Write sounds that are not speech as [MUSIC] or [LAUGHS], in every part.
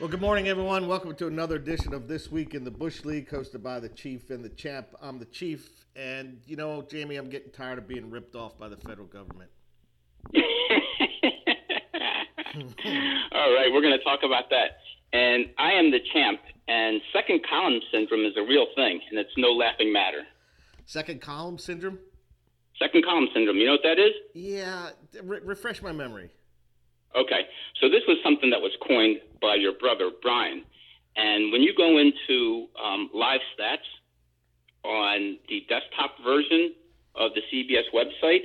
Well, good morning, everyone. Welcome to another edition of This Week in the Bush League, hosted by the Chief and the Champ. I'm the Chief, and you know, Jamie, I'm getting tired of being ripped off by the federal government. [LAUGHS] All right, we're going to talk about that. And I am the champ, and second column syndrome is a real thing, and it's no laughing matter. Second column syndrome? Second column syndrome, you know what that is? Yeah, re- refresh my memory. Okay, so this was something that was coined by your brother, Brian. And when you go into um, live stats on the desktop version of the CBS website,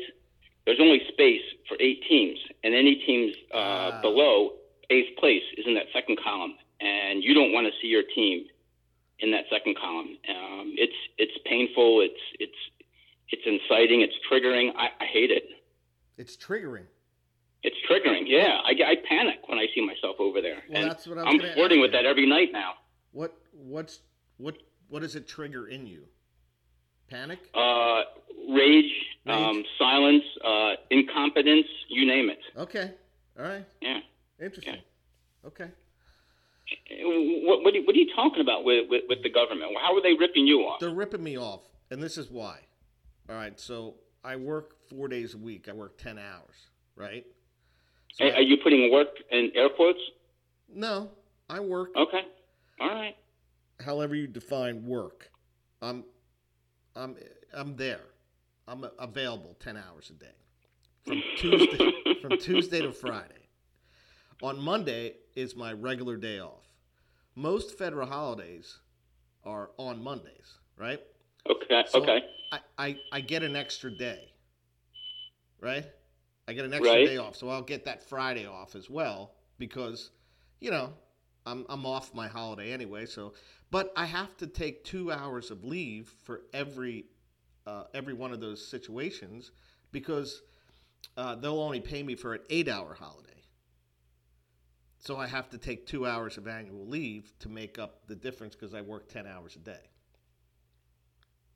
there's only space for eight teams, and any teams uh, uh. below eighth place is in that second column, and you don't want to see your team in that second column. Um, it's it's painful. It's it's it's inciting. It's triggering. I, I hate it. It's triggering. It's triggering. Yeah, I, I panic when I see myself over there. Well, and that's what I'm. I'm flirting with that every night now. What what's what what does it trigger in you? Panic. Uh, rage, rage? Um, silence, uh, incompetence. You name it. Okay. All right. Yeah. Interesting. Yeah. Okay. What, what, are you, what, are you, talking about with, with, with the government? How are they ripping you off? They're ripping me off, and this is why. All right, so I work four days a week. I work ten hours, right? So are you putting work in air quotes? No, I work. Okay, all right. However you define work, I'm, I'm, I'm there. I'm available ten hours a day, from Tuesday [LAUGHS] from Tuesday to Friday. On Monday is my regular day off. Most federal holidays are on Mondays, right? Okay. So okay. I, I, I get an extra day, right? I get an extra right. day off, so I'll get that Friday off as well because, you know, I'm I'm off my holiday anyway. So, but I have to take two hours of leave for every uh, every one of those situations because uh, they'll only pay me for an eight-hour holiday. So I have to take two hours of annual leave to make up the difference because I work 10 hours a day.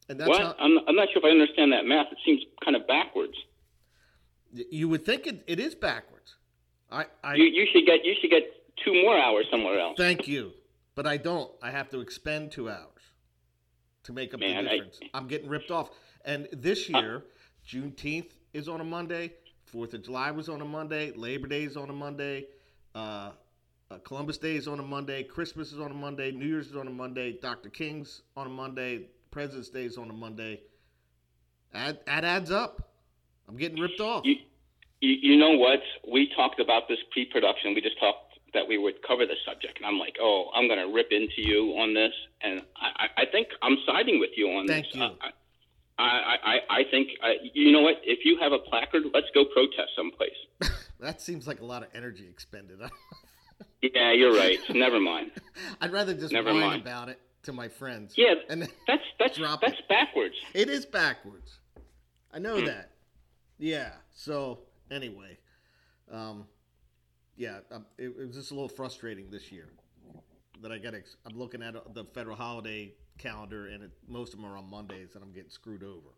And that's what? How, I'm, I'm not sure if I understand that math. It seems kind of backwards. You would think it, it is backwards. I, I you, you should get you should get two more hours somewhere else. Thank you, but I don't. I have to expend two hours to make up Man, the difference. I, am getting ripped off. And this year, uh, Juneteenth is on a Monday. Fourth of July was on a Monday. Labor Day is on a Monday. Uh, uh, Columbus Day is on a Monday. Christmas is on a Monday. New Year's is on a Monday. Dr. King's on a Monday. President's Day is on a Monday. That, that adds up. I'm getting ripped off. You, you, you know what? We talked about this pre-production. We just talked that we would cover the subject, and I'm like, oh, I'm going to rip into you on this, and I, I think I'm siding with you on Thank this. Thank you. I, I, I think uh, you know what? If you have a placard, let's go protest someplace. [LAUGHS] that seems like a lot of energy expended. [LAUGHS] yeah, you're right. Never mind. [LAUGHS] I'd rather just Never whine mind. about it to my friends. Yeah, and that's that's that's it. backwards. It is backwards. I know mm. that. Yeah. So anyway, um, yeah, um, it, it was just a little frustrating this year that I got. Ex- I'm looking at the federal holiday calendar, and it, most of them are on Mondays, and I'm getting screwed over.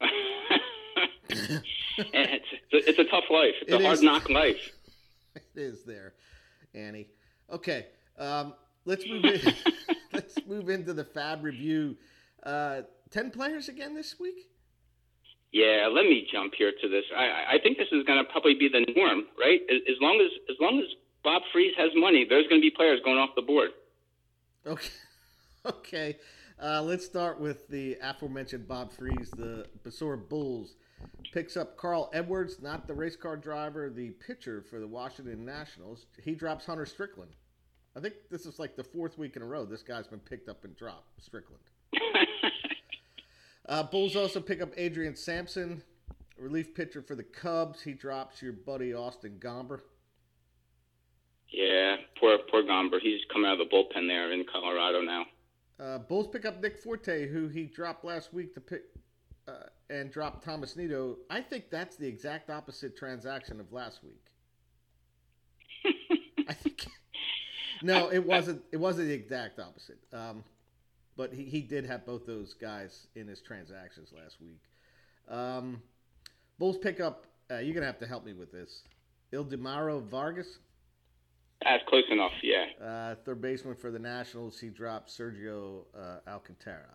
[LAUGHS] it's, it's a tough life. It's it a hard knock life. [LAUGHS] it is there, Annie. Okay, um, let's move in. [LAUGHS] let's move into the Fab review. Uh, Ten players again this week. Yeah, let me jump here to this. I, I think this is going to probably be the norm, right? As long as as long as Bob Freeze has money, there's going to be players going off the board. Okay. [LAUGHS] Okay. Uh, let's start with the aforementioned Bob Freeze. The Basura Bulls picks up Carl Edwards, not the race car driver, the pitcher for the Washington Nationals. He drops Hunter Strickland. I think this is like the fourth week in a row this guy's been picked up and dropped, Strickland. Uh, Bulls also pick up Adrian Sampson, relief pitcher for the Cubs. He drops your buddy Austin Gomber. Yeah, poor poor Gomber. He's coming out of the bullpen there in Colorado now. Uh, Bulls pick up Nick Fortes, who he dropped last week to pick uh, and drop Thomas Nido. I think that's the exact opposite transaction of last week. [LAUGHS] I think no, it wasn't. It wasn't the exact opposite. Um, but he, he did have both those guys in his transactions last week. Um, Bulls pick up. Uh, you're gonna have to help me with this. Ildemaro Vargas. That's close enough. Yeah. Uh, third baseman for the Nationals, he dropped Sergio uh, Alcantara.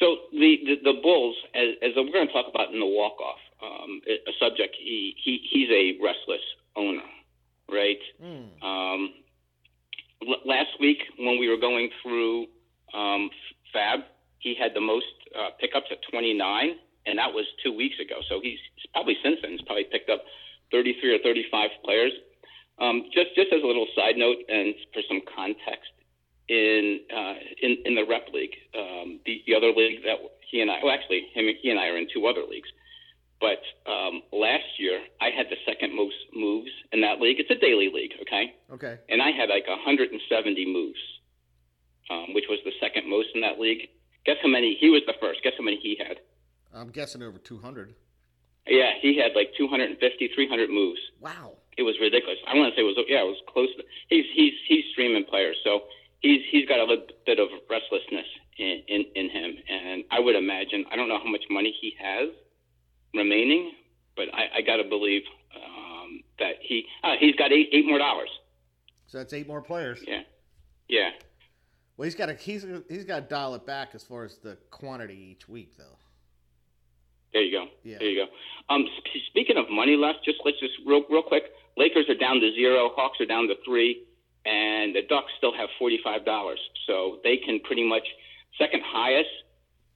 So the, the, the Bulls, as, as we're going to talk about in the walk off, um, a subject. He, he he's a restless owner, right? Mm. Um, l- last week when we were going through um, Fab, he had the most uh, pickups at 29, and that was two weeks ago. So he's, probably since then he's probably picked up 33 or 35 players. Um, just just as a little side note and for some context, in uh, in in the rep league, um, the, the other league that he and I, well, actually, him, he and I are in two other leagues. But um, last year, I had the second most moves in that league. It's a daily league, okay? Okay. And I had like 170 moves, um, which was the second most in that league. Guess how many? He was the first. Guess how many he had? I'm guessing over 200. Yeah, he had like 250, 300 moves. Wow. It was ridiculous. I want to say it was yeah, it was close. To, he's he's he's streaming players, so he's he's got a little bit of restlessness in, in in him, and I would imagine I don't know how much money he has remaining, but I, I got to believe um, that he uh, he's got eight eight more dollars. So that's eight more players. Yeah, yeah. Well, he's got to he's he's got to dial it back as far as the quantity each week, though. There you go. Yeah. There you go. Um, speaking of money left, just let's just real real quick. Lakers are down to zero. Hawks are down to three, and the Ducks still have forty five dollars. So they can pretty much second highest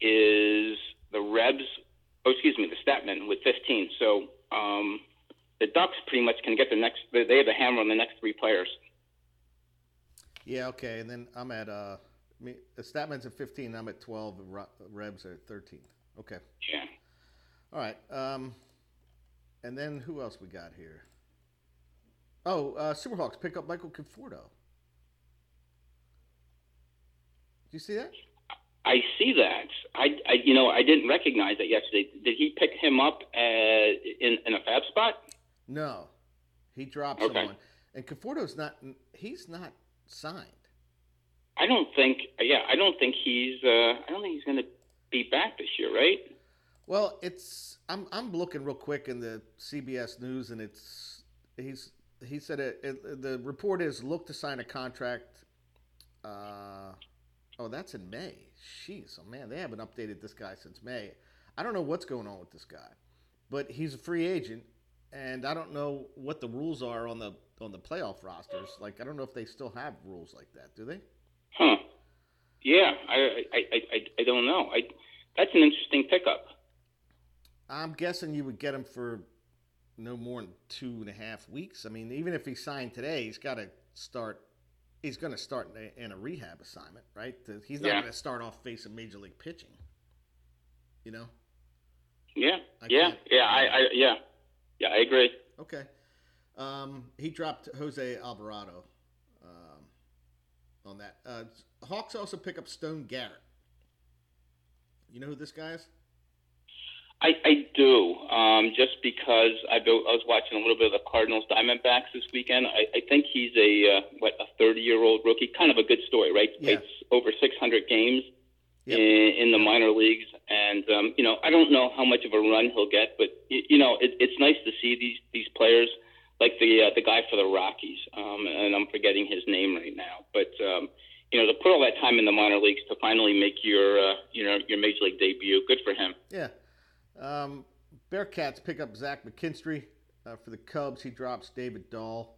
is the Rebs oh, excuse me, the Statman with 15. So um, the Ducks pretty much can get the next. They have the hammer on the next three players. Yeah. Okay. And then I'm at uh, me, the Statman's at 15. I'm at 12. The Rebs are at 13. Okay. Yeah. All right. Um, and then who else we got here? Oh, uh, Superhawks pick up Michael Conforto. Do you see that? I see that. I, I, you know, I didn't recognize that yesterday. Did he pick him up uh, in in a fab spot? No, he dropped okay. someone. And Conforto's not. He's not signed. I don't think. Yeah, I don't think he's. Uh, I don't think he's going to be back this year, right? Well, it's. I'm I'm looking real quick in the CBS News, and it's he's he said it, it the report is look to sign a contract. Uh, oh, that's in May. Jeez, oh man, they haven't updated this guy since May. I don't know what's going on with this guy, but he's a free agent, and I don't know what the rules are on the on the playoff rosters. Like, I don't know if they still have rules like that. Do they? Huh? Yeah, I I, I, I don't know. I that's an interesting pickup. I'm guessing you would get him for no more than two and a half weeks. I mean, even if he signed today, he's got to start he's going to start in a, in a, rehab assignment, right? He's not yeah. going to start off facing major league pitching. You know. Yeah. I yeah. Yeah. I, I. Yeah. Yeah. I agree. Okay. Um, he dropped Jose Alvarado um, on that. Uh, Hawks also pick up Stone Garrett. You know who this guy is? I, I do, um, just because I, I was watching a little bit of the Cardinals Diamondbacks this weekend. I, I think he's a uh, what a 30 year old rookie, kind of a good story, right? Yeah. Over 600 games yep. in, in the minor leagues, and um, you know I don't know how much of a run he'll get, but you, you know it, it's nice to see these these players like the uh, the guy for the Rockies, um, and I'm forgetting his name right now, but. Um, you know, to put all that time in the minor leagues to finally make your, uh, you know, your major league debut, good for him. Yeah, um, Bearcats pick up Zach McKinstry uh, for the Cubs. He drops David Dahl.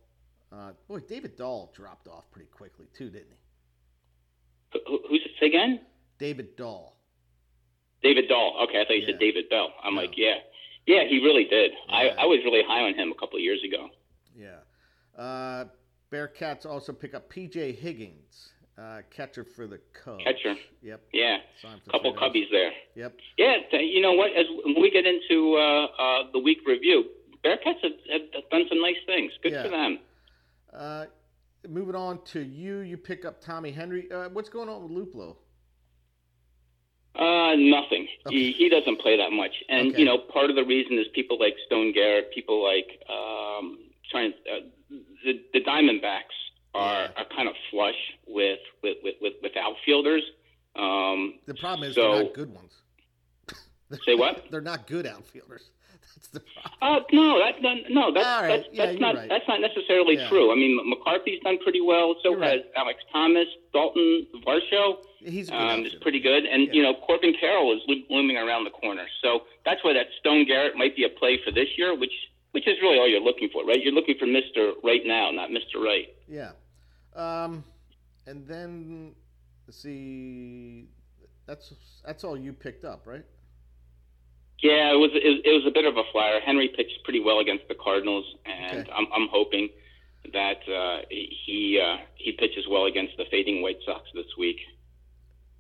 Uh, boy, David Dahl dropped off pretty quickly too, didn't he? who's it again? David Dahl. David Dahl. Okay, I thought you yeah. said David Bell. I'm no. like, yeah, yeah, he really did. Yeah. I, I was really high on him a couple of years ago. Yeah. Uh, Bearcats also pick up P.J. Higgins. Uh, catcher for the Cubs. Catcher. Yep. Yeah. Couple Cubbies there. Yep. Yeah. You know what? As we get into uh, uh, the week review, Bearcats have, have, done some nice things. Good yeah. for them. Uh, moving on to you, you pick up Tommy Henry. Uh, what's going on with Luplow? Uh, nothing. Okay. He, he doesn't play that much, and okay. you know, part of the reason is people like Stone Garrett, people like um, trying uh, the the Diamondbacks are, yeah. are kind of flush with with, with, with, with outfielders. Um, the problem is so, they're not good ones. [LAUGHS] say what? they're not good outfielders. [LAUGHS] That's the problem. Uh, no, that, no, no, that's right. that's, Yeah, that's not right. that's not necessarily Yeah. true. I mean, McCarthy's done pretty well. So You're has right. Alex Thomas, Dalton Varsho. He's Um, is pretty good, and Yeah. you know Corbin Carroll is looming around the corner. So that's why that Stone Garrett might be a play for this year, which which is really all you're looking for, right? You're looking for Mister Right now, not Mister Right. Yeah. Um, and then let's see. That's that's all you picked up, right? Yeah, it was it, it was a bit of a flyer. Henry pitched pretty well against the Cardinals, and Okay. I'm I'm hoping that uh, he uh, he pitches well against the fading White Sox this week.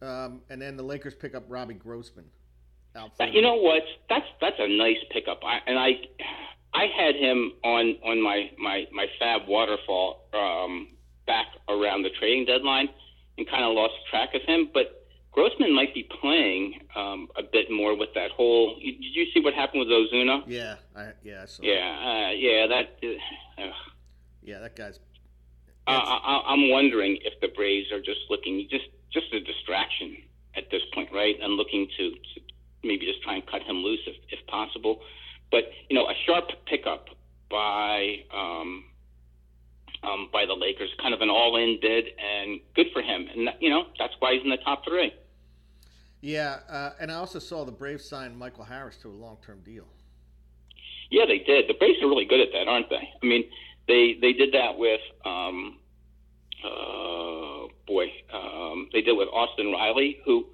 Um, and then the Lakers pick up Robbie Grossman. Outfielder. you know what? That's that's a nice pickup. I, and I I had him on on my my my Fab waterfall um, back around the trading deadline, and kind of lost track of him. But Grossman might be playing um, a bit more with that whole. you- Did you see what happened with Ozuna? Yeah, I yeah, I saw. Yeah, uh, yeah, that. Uh, yeah, that guy's. I, I, I'm wondering if the Braves are just looking just just a distraction at this point, right? And looking to, to maybe just try and cut him loose if, if possible. But you know, a sharp pickup by um, um, by the Lakers, kind of an all-in bid, and good for him. And you know, that's why he's in the top three. Yeah, uh, and I also saw the Braves sign Michael Harris to a long-term deal. Yeah, they did. The Braves are really good at that, aren't they? I mean, they they did that with um, uh, boy, um, they did with Austin Riley, who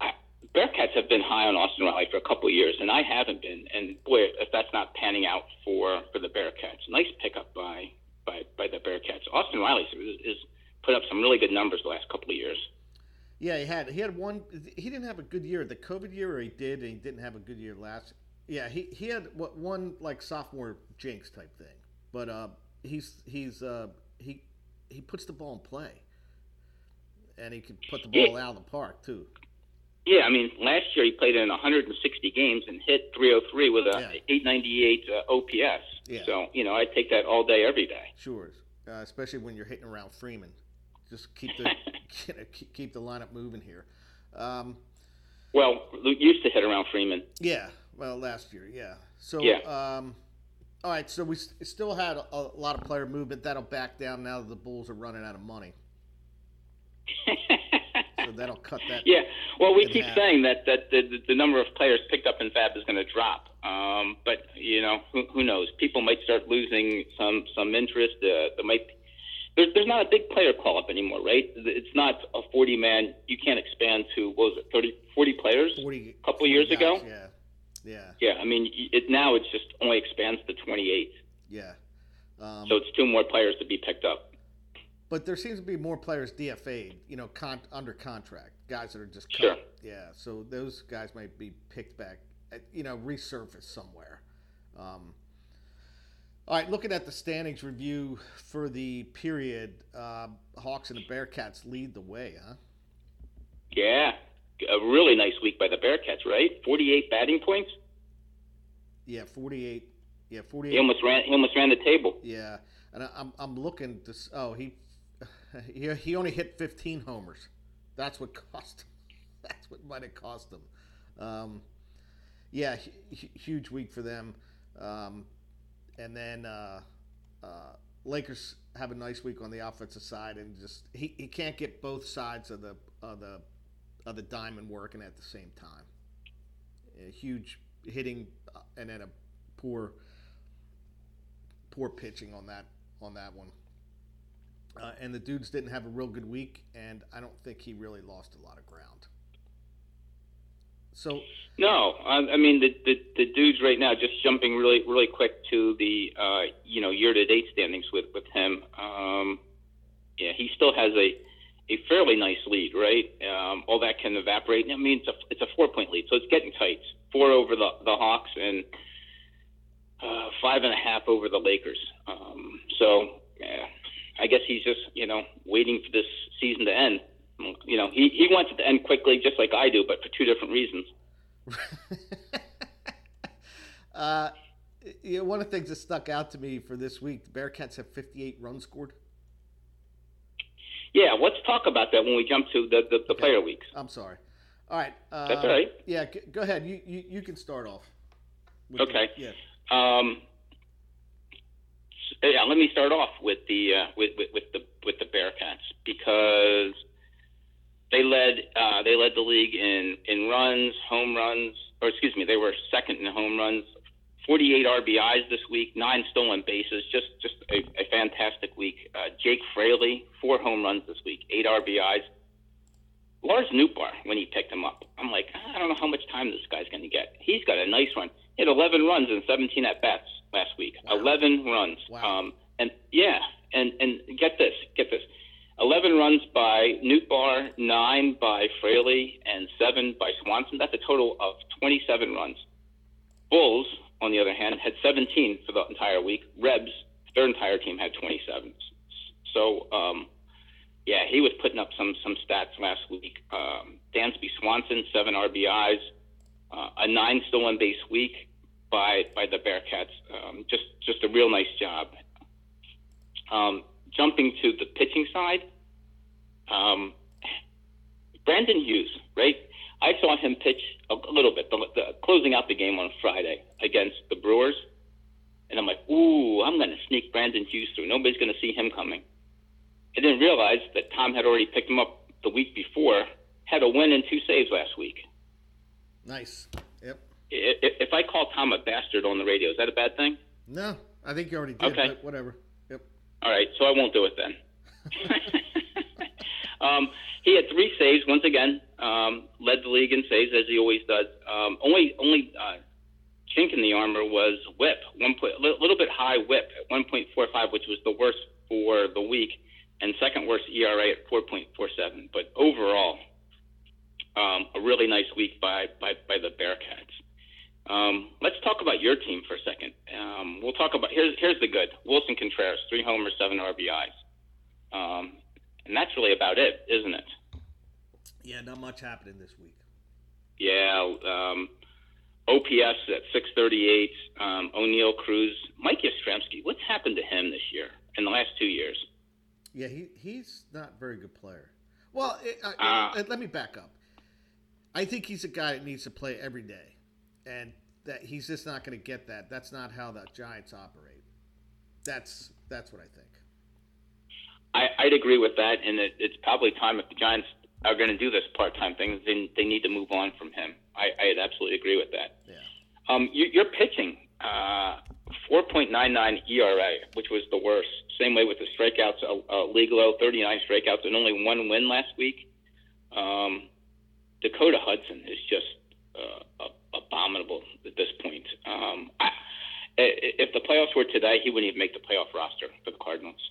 I, Bearcats have been high on Austin Riley for a couple of years, and I haven't been. And boy, if that's not panning out for for the Bearcats, nice pickup by by by the Bearcats. Austin Riley is, is put up some really good numbers the last couple of years. Yeah, he had he had one. He didn't have a good year the COVID year, or he did, and he didn't have a good year last. Yeah, he, he had what one like sophomore jinx type thing, but uh, he's he's uh, he he puts the ball in play, and he can put the ball out of the park too. Yeah, I mean, last year he played in 160 games and hit 303 with a Yeah. 898 uh, OPS. Yeah. So you know, I take that all day, every day. Sure, uh, especially when you're hitting around Freeman. Just keep the [LAUGHS] you know, keep, keep the lineup moving here. Um, Well, Luke used to hit around Freeman. yeah, well, last year, yeah. So, Yeah. um, all right. So we s- still had a, a lot of player movement. That'll back down now that the Bulls are running out of money. [LAUGHS] That'll cut that. yeah. Well, we keep half. saying that that the, the, number of players picked up in Fab is going to drop. Um, but you know, who, who knows? People might start losing some some interest. Uh, there might there's there's not a big player call up anymore, right? It's not a 40 man. You can't expand to what was it 30 40 players? 40, A couple years 40 ago? Yeah, yeah, Yeah, I mean, it now it's just only expands to 28. yeah. Um, So it's two more players to be picked up. But there seems to be more players DFA'd, you know, con- under contract, guys that are just cut. Sure. Yeah, so those guys might be picked back, at, you know, resurfaced somewhere. Um, all right, looking at the standings review for the period, uh, Hawks and the Bearcats lead the way, huh? Yeah, a really nice week by the Bearcats, right? 48 batting points. Yeah, forty-eight. Yeah, forty-eight. He forty-eight. almost ran. He almost ran the table. Yeah, and I, I'm I'm looking to. Oh, he [LAUGHS] he he only hit 15 homers. That's what cost. Him. [LAUGHS] That's what might have cost him. Um, yeah, hu- hu- huge week for them. Um, and then uh, uh, Lakers have a nice week on the offensive side, and just he, he can't get both sides of the of the of the diamond working at the same time. A huge hitting uh, and then a poor poor pitching on that on that one. Uh, and the dudes didn't have a real good week, and I don't think he really lost a lot of ground. So No, I, I mean the, the the dudes right now. Just jumping really really quick to the uh, you know year to date standings with with him. Um, yeah, he still has a a fairly nice lead, right? Um, all that can evaporate. I mean, it's a it's a four point lead, so it's getting tight. Four over the the Hawks and uh, five and a half over the Lakers. Um, so yeah, I guess he's just you know waiting for this season to end. You know, he he wants it to end quickly, just like I do, but for two different reasons. [LAUGHS] uh, you know, one of the things that stuck out to me for this week, the Bearcats have 58 runs scored. Yeah, let's talk about that when we jump to the, the, the player weeks. I'm sorry. All right. Uh, That's all right. Yeah, go ahead. You, you you can start off. Okay. The, yeah. Um, yeah, let me start off with the uh, with, with, with the with the Bearcats because they led uh, they led the league in in runs, home runs, or excuse me, they were second in home runs. 48 RBIs this week, nine stolen bases, just just a, a fantastic week. Uh, Jake Fraley, four home runs this week, eight RBIs. Lars Nootbaar, when he picked him up, I'm like, I don't know how much time this guy's going to get. He's got a nice run. He had 11 runs and 17 at bats last week. Wow. 11 runs. Wow. Um, and yeah, and and get this, get this. 11 runs by Nootbaar, nine by Fraley, and seven by Swanson. That's a total of 27 runs. Bulls, on the other hand, had 17 for the entire week. Rebs, their entire team had 27. So, um, yeah, he was putting up some some stats last week. Um, Dansby Swanson, seven RBIs, uh, a nine stolen base week by by the Bearcats. Um, just just a real nice job. Um, jumping to the pitching side, um, Brandon Hughes, right? I saw him pitch a, little bit, the, the, closing out the game on Friday against the Brewers, and I'm like, ooh, I'm going to sneak Brandon Hughes through. Nobody's going to see him coming. I didn't realize that Tom had already picked him up the week before, had a win and two saves last week. Nice. If I call Tom a bastard on the radio, is that a bad thing? No, I think you already did. Okay. whatever. Yep. All right, so I won't do it then. [LAUGHS] um, he had three saves once again. Um, led the league in saves as he always does. Um, only only uh, chink in the armor was WHIP, one point, a little bit high WHIP at 1.45, which was the worst for the week, and second worst ERA at 4.47. But overall, um, a really nice week by by, by the Bearcats. Um, let's talk about your team for a second. Um, we'll talk about here's here's the good. Willson Contreras, three homers, seven RBIs, um, and that's really about it, isn't it? Yeah, not much happening this week. Yeah, um, OPS at 638. Um, Oneil Cruz, Mike Yastrzemski. What's happened to him this year in the last two years? Yeah, he he's not a very good player. Well, it, uh, uh, let me back up. I think he's a guy that needs to play every day and that he's just not going to get that. That's not how the Giants operate. That's that's what I think. I, I'd agree with that, and it, it's probably time if the Giants are going to do this part-time thing, then they need to move on from him. I, I'd absolutely agree with that. Yeah. Um, you, you're pitching uh, 4.99 ERA, which was the worst. Same way with the strikeouts, a, a league low, 39 strikeouts, and only one win last week. Um, Dakota Hudson is just uh, abominable at this point. Um, I, if the playoffs were today, he wouldn't even make the playoff roster for the Cardinals.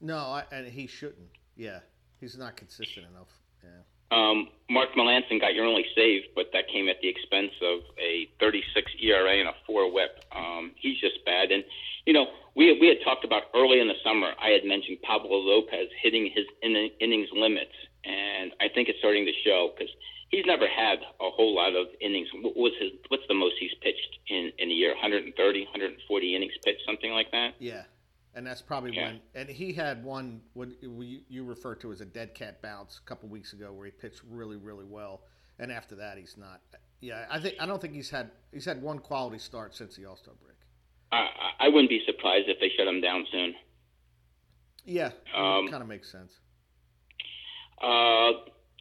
No, I, and he shouldn't. Yeah, he's not consistent enough. Yeah. Um, Mark Melancon got your only save, but that came at the expense of a 36 ERA and a four WHIP. Um, he's just bad. And you know, we we had talked about early in the summer. I had mentioned Pablo Lopez hitting his in, innings limits, and I think it's starting to show because he's never had a whole lot of innings. What was his? What's the most he's pitched in in a year? 130, 140 innings pitched, something like that. Yeah, and that's probably yeah. when. And he had one what you refer to as a dead cat bounce a couple weeks ago, where he pitched really, really well. And after that, he's not. Yeah, I think I don't think he's had he's had one quality start since the All Star break. I, I wouldn't be surprised if they shut him down soon. Yeah, um, kind of makes sense. Uh,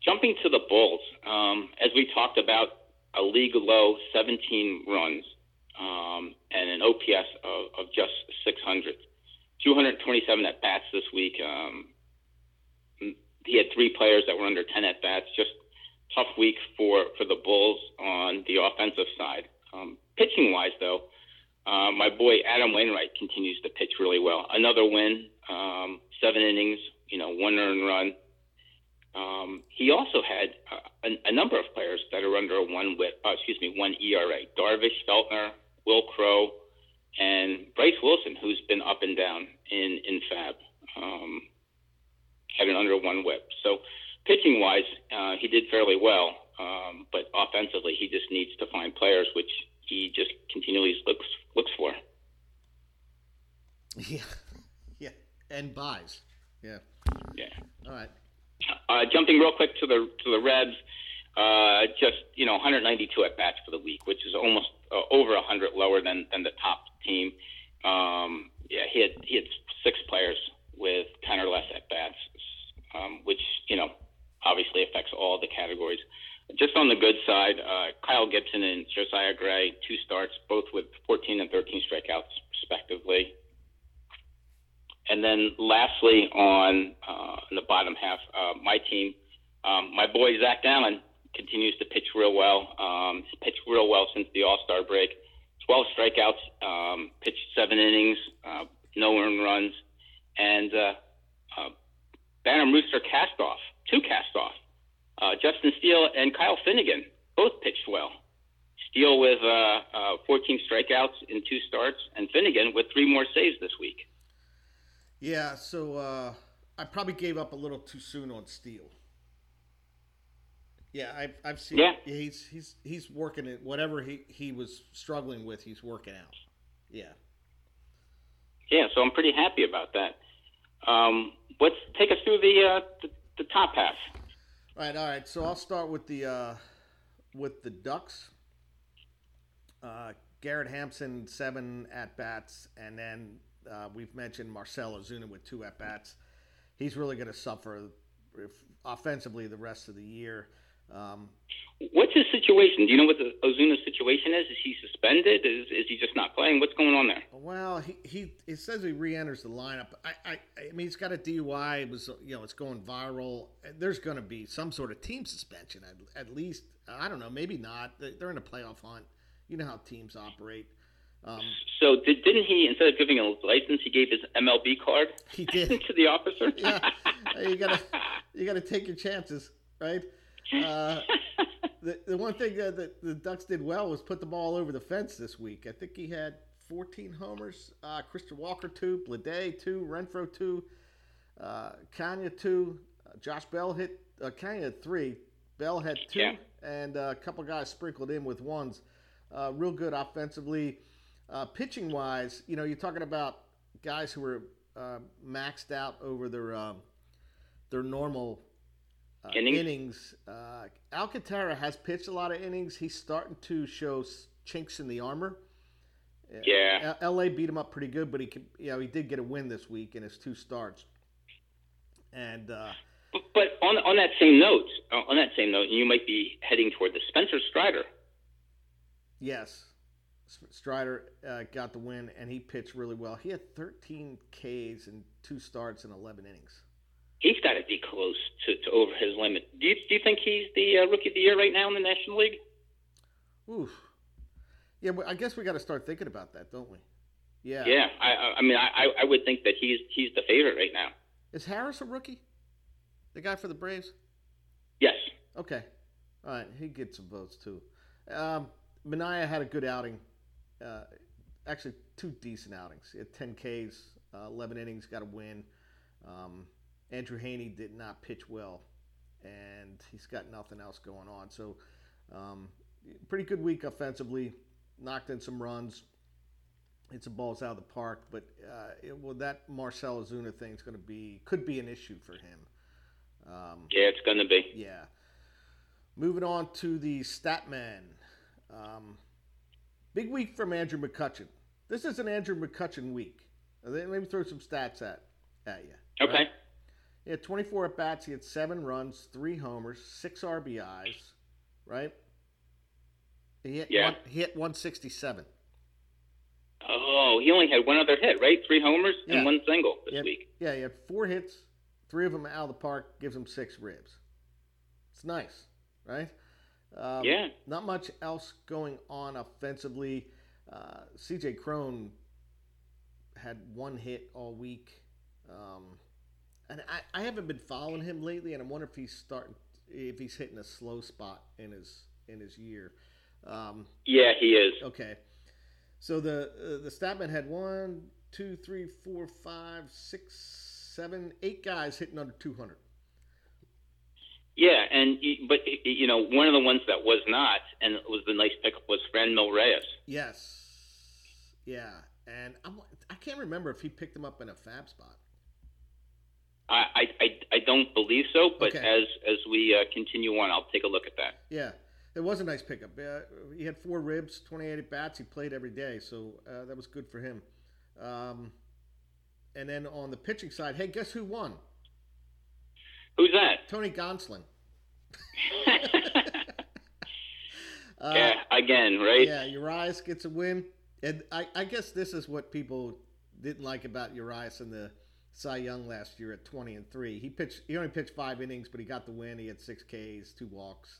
Jumping to the Bulls, um, as we talked about, a league low 17 runs um, and an OPS of, of, just 600. 227 at bats this week. Um, he had three players that were under 10 at bats. Just tough week for, for the Bulls on the offensive side. Um, pitching wise, though, uh, my boy Adam Wainwright continues to pitch really well. Another win, um, seven innings, you know, one earned run. Um, he also had uh, a, a, number of players that are under a one whip, uh, excuse me, one ERA. Darvish, Feltner, Will Crowe, and Bryce Wilson, who's been up and down in in Fab, um, had an under one whip. So pitching wise, uh, he did fairly well, um, but offensively, he just needs to find players, which he just continually looks looks for. Yeah, [LAUGHS] yeah, and buys. Yeah. Yeah. All right. Uh, jumping real quick to the to the Rebs, uh, just you know 192 at bats for the week, which is almost uh, over 100 lower than, than the top team. Um, yeah, he had he had six players with 10 or less at bats, um, which you know obviously affects all the categories. Just on the good side, uh, Kyle Gibson and Josiah Gray, two starts, both with 14 and 13 strikeouts respectively. And then lastly, on uh, the bottom half, uh, my team, um, my boy Zac Gallen continues to pitch real well. Um, he's pitched real well since the All Star break. 12 strikeouts, um, pitched seven innings, uh, no earned runs, and uh, uh, Rooster cast off, two cast off. Uh, Justin Steele and Kyle Finnegan both pitched well. Steele with uh, uh, 14 strikeouts in two starts, and Finnegan with three more saves this week. Yeah, so uh, I probably gave up a little too soon on Steele. Yeah, I've, I've seen. Yeah. he's he's he's working it. Whatever he he was struggling with, he's working out. Yeah. Yeah, so I'm pretty happy about that. Um, let's take us through the, uh, the the top half. All right, all right. So I'll start with the uh, with the Ducks. Uh, Garrett Hampson seven at bats, and then uh, we've mentioned Marcell Ozuna with two at bats. He's really going to suffer if, offensively the rest of the year. Um, What's his situation? Do you know what the Ozuna situation is? Is he suspended? Is, is he just not playing? What's going on there? Well, he he it says he re-enters the lineup. I, I I mean he's got a DUI. It was you know it's going viral. There's going to be some sort of team suspension at, at least. I don't know. Maybe not. They're in a playoff hunt. You know how teams operate. Um, so did, not he instead of giving a license, he gave his MLB card? He [LAUGHS] did to the officer. [LAUGHS] yeah, you gotta [LAUGHS] you gotta take your chances, right? Uh, the, the one thing that the, the Ducks did well was put the ball over the fence this week. I think he had 14 homers. Uh, Christian Walker two, Bleday two, Renfroe two, uh, Canha two, uh, Josh Bell hit uh, Canha three, Bell had two, yeah. and uh, a couple guys sprinkled in with ones. Uh, real good offensively, uh, pitching wise. You know, you're talking about guys who were uh, maxed out over their um, their normal uh, innings. innings. Uh, Alcantara has pitched a lot of innings. He's starting to show chinks in the armor. Yeah, L.A. beat him up pretty good, but he you know he did get a win this week in his two starts. And uh, but on on that same note, uh, on that same note, you might be heading toward the Spencer Strider. Yes, Strider uh, got the win, and he pitched really well. He had 13 Ks in two starts and 11 innings he's got to be close to, to over his limit. Do you, do you think he's the uh, rookie of the year right now in the National League? Oof. Yeah, but I guess we got to start thinking about that, don't we? Yeah. Yeah. I, I mean, I, I would think that he's he's the favorite right now. Is Harris a rookie? The guy for the Braves? Yes. Okay. All right. He gets some votes too. Um, had a good outing. Uh, actually, two decent outings. He had 10 Ks, uh, 11 innings, got a win. Um, Andrew Heaney did not pitch well, and he's got nothing else going on. So, um, pretty good week offensively. Knocked in some runs. Hit some balls out of the park, but uh, it, well, that Marcell Ozuna thing is going to be could be an issue for him. Um, yeah, it's going to be. Yeah. Moving on to the Statman. Um, big week from Andrew McCutchen. This is an Andrew McCutchen week. Uh, let me throw some stats at, at you. Okay. Right? He had 24 at bats. He had seven runs, three homers, six RBIs, right? He hit, yeah. one, he hit 167. Oh, he only had one other hit, right? Three homers yeah. and one single this had, week. Yeah, he had four hits, three of them out of the park, gives him six ribs. It's nice, right? Um, yeah. Not much else going on offensively. Uh, CJ Cron had one hit all week. Um, and I, I haven't been following him lately, and I wonder if he's starting, if he's hitting a slow spot in his in his year. Um, yeah, he is. Okay, so the uh, the Statman had one, two, three, four, five, six, seven, eight guys hitting under two hundred. Yeah, and but you know one of the ones that was not, and it was the nice pickup was Franmil Reyes. Yes, yeah, and I'm I can't remember if he picked him up in a fab spot. I, I, I don't believe so, but okay. as as we uh, continue on, I'll take a look at that. Yeah. it was a nice pickup. Uh, he had four ribs, 28 at bats. He played every day, so uh, that was good for him. Um, and then on the pitching side, hey, guess who won? Who's that? Tony Gonsolin. [LAUGHS] uh, yeah, again, right? Yeah, Urias gets a win, and I, I guess this is what people didn't like about Urias in the Cy Young last year at 20 and three. He pitched. He only pitched five innings, but he got the win. He had six Ks, two walks,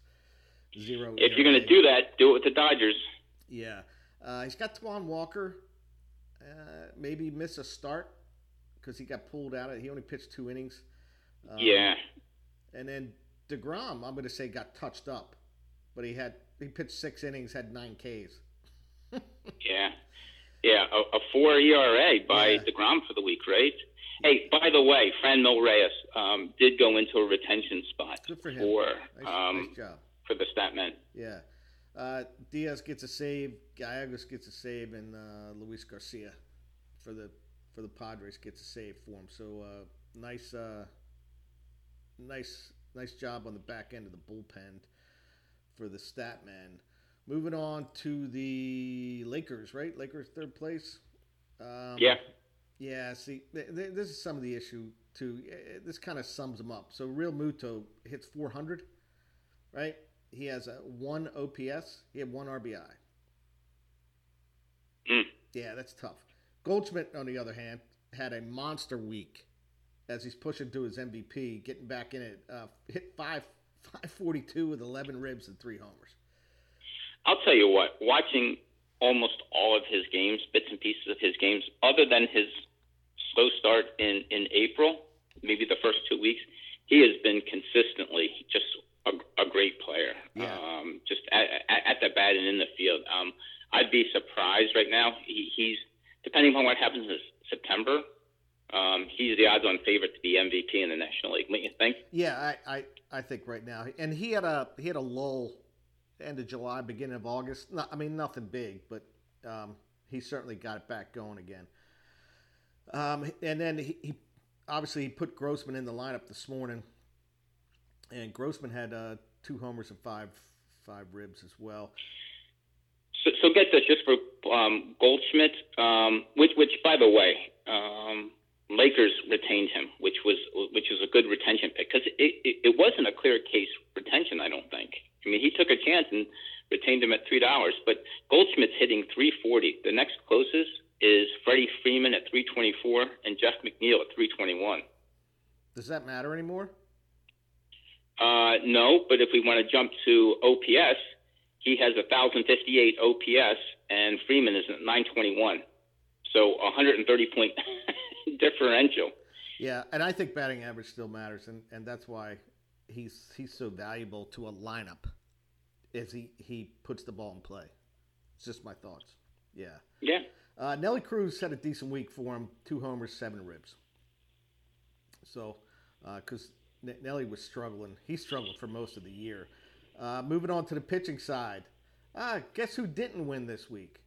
zero. If you're going to do that, do it with the Dodgers. Yeah, uh, he's got Taijuan Walker. Uh, maybe miss a start because he got pulled out. Of he only pitched two innings. Um, yeah. And then deGrom, I'm going to say, got touched up, but he had he pitched six innings, had nine Ks. [LAUGHS] yeah, yeah, a, a, four ERA by yeah. deGrom for the week, right? Hey, by the way, Franmil Reyes um, did go into a retention spot Good for, him. for nice, um, nice job for the Statman. Yeah. Uh, Diaz gets a save, Gallegos gets a save, and uh, Luis Garcia for the for the Padres gets a save for him. So uh, nice, uh, nice, nice job on the back end of the bullpen for the Statman. Moving on to the Lakers, right? Lakers third place. Um, yeah. Yeah. See, th- th- this is some of the issue too. This kind of sums them up. So Realmuto hits 400, right? He has a one OPS. He had one RBI. Mm. Yeah, that's tough. Goldschmidt, on the other hand, had a monster week as he's pushing to his MVP, getting back in it. Uh, hit five, 542 with 11 ribs and three homers. I'll tell you what, watching almost all of his games, bits and pieces of his games, other than his slow start in, in April, maybe the first two weeks, he has been consistently just a, a great player. Yeah. Um, just at, at, at the bat and in the field. Um, I'd be surprised right now. He, he's depending on what happens in September. Um, he's the odds-on favorite to be MVP in the National League. What you think? Yeah, I, I, I think right now, and he had a he had a lull, end of July, beginning of August. Not, I mean, nothing big, but um, he certainly got it back going again. Um, and then he, he obviously he put Grossman in the lineup this morning, and Grossman had uh, two homers and five five ribs as well. So, so get this, just for um, Goldschmidt, um, which, which, by the way, um, Lakers retained him, which was which was a good retention pick because it, it, it wasn't a clear case retention. I don't think. I mean, he took a chance and retained him at three dollars. But Goldschmidt's hitting three forty. The next closest is Freddie Freeman at three twenty four and Jeff McNeil at three twenty one. Does that matter anymore? Uh, no, but if we want to jump to OPS, he has a 1,058 OPS, and Freeman is at 921. So 130 point [LAUGHS] differential. Yeah, and I think batting average still matters, and, and that's why he's he's so valuable to a lineup. Is he he puts the ball in play? It's just my thoughts. Yeah. Yeah. Uh, Nelly Cruz had a decent week for him: two homers, seven ribs. So, because uh, Nelly was struggling, he struggled for most of the year. Uh, moving on to the pitching side. Uh, guess who didn't win this week?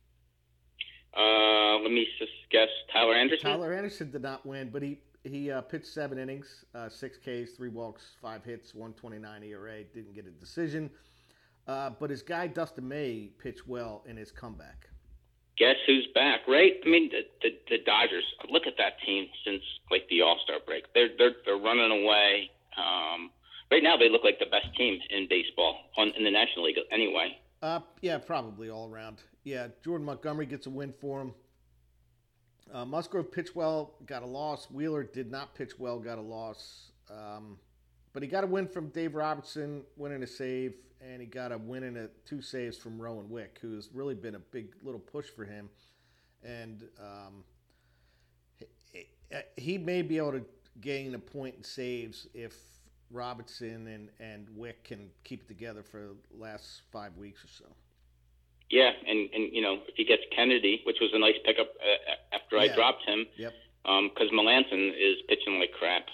Uh, let me just guess. Tyler Anderson. Tyler Anderson did not win, but he he uh, pitched seven innings, uh, six Ks, three walks, five hits, one twenty nine ERA. Didn't get a decision. Uh, but his guy Dustin May pitched well in his comeback. Guess who's back, right? I mean, the, the, the Dodgers. Look at that team since like the All Star break. They're they're they're running away. Um, right now they look like the best team in baseball on, in the National League anyway. Uh, yeah, probably all around. Yeah, Jordan Montgomery gets a win for him. Uh, Musgrove pitched well, got a loss. Wheeler did not pitch well, got a loss. Um, but he got a win from Dave Robertson, winning a save, and he got a win in a two saves from Rowan Wick, who's really been a big little push for him. And um, he, he may be able to gain a point in saves if Robertson and, and Wick can keep it together for the last five weeks or so. Yeah, and, and you know if he gets Kennedy, which was a nice pickup uh, after I yeah. dropped him. Yep. Because um, Melancon is pitching like crap.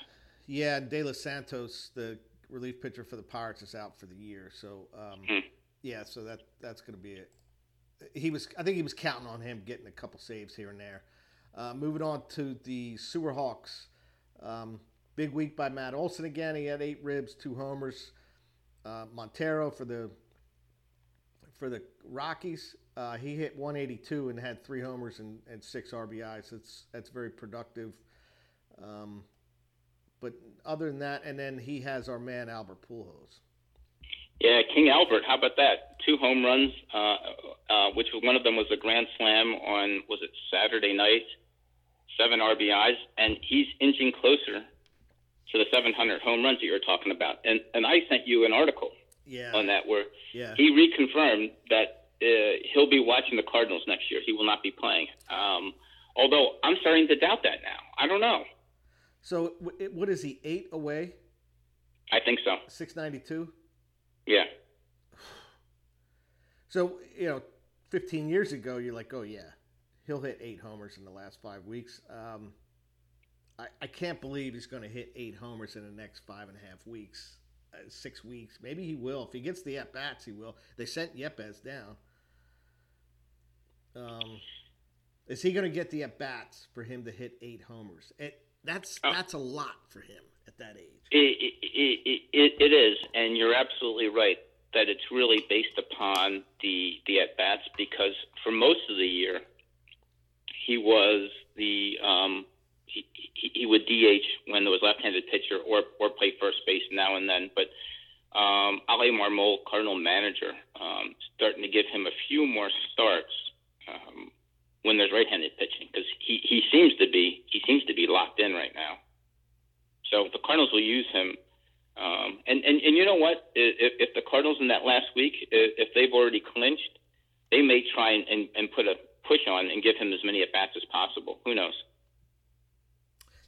Yeah, and De Los Santos, the relief pitcher for the Pirates, is out for the year. So um, hmm. yeah, so that that's going to be it. He was, I think he was counting on him getting a couple saves here and there. Uh, moving on to the Sewer Hawks. Um, Big week by Matt Olson again. He had eight ribs, two homers. Uh, Montero for the for the Rockies. Uh, he hit 182 and had three homers and, and six RBIs. That's that's very productive. Um, but other than that, and then he has our man Albert Pujols. Yeah, King Albert. How about that? Two home runs, uh, uh, which one of them was a grand slam on was it Saturday night? Seven RBIs, and he's inching closer to the 700 home runs that you're talking about. And and I sent you an article yeah. on that where yeah. he reconfirmed that uh, he'll be watching the Cardinals next year. He will not be playing. Um, although I'm starting to doubt that now. I don't know. So what is he eight away? I think so. Six ninety two. Yeah. So you know, fifteen years ago, you're like, oh yeah, he'll hit eight homers in the last five weeks. Um, I, I can't believe he's going to hit eight homers in the next five and a half weeks, uh, six weeks. Maybe he will. If he gets the at bats, he will. They sent Yepez down. Um, is he going to get the at bats for him to hit eight homers? It, that's oh. that's a lot for him at that age. It, it, it, it is, and you're absolutely right that it's really based upon the the at bats because for most of the year he was the um, he, he, would DH when there was left-handed pitcher or or play first base now and then, but um, Oli Marmol, Cardinal manager, um, starting to give him a few more starts um, when there's right-handed pitching because he, he seems to be he seems to be locked in right now. So the Cardinals will use him. Um, and, and, and you know what? If, if the Cardinals in that last week, if, they've already clinched, they may try and, and, and put a push on and give him as many at bats as possible. Who knows?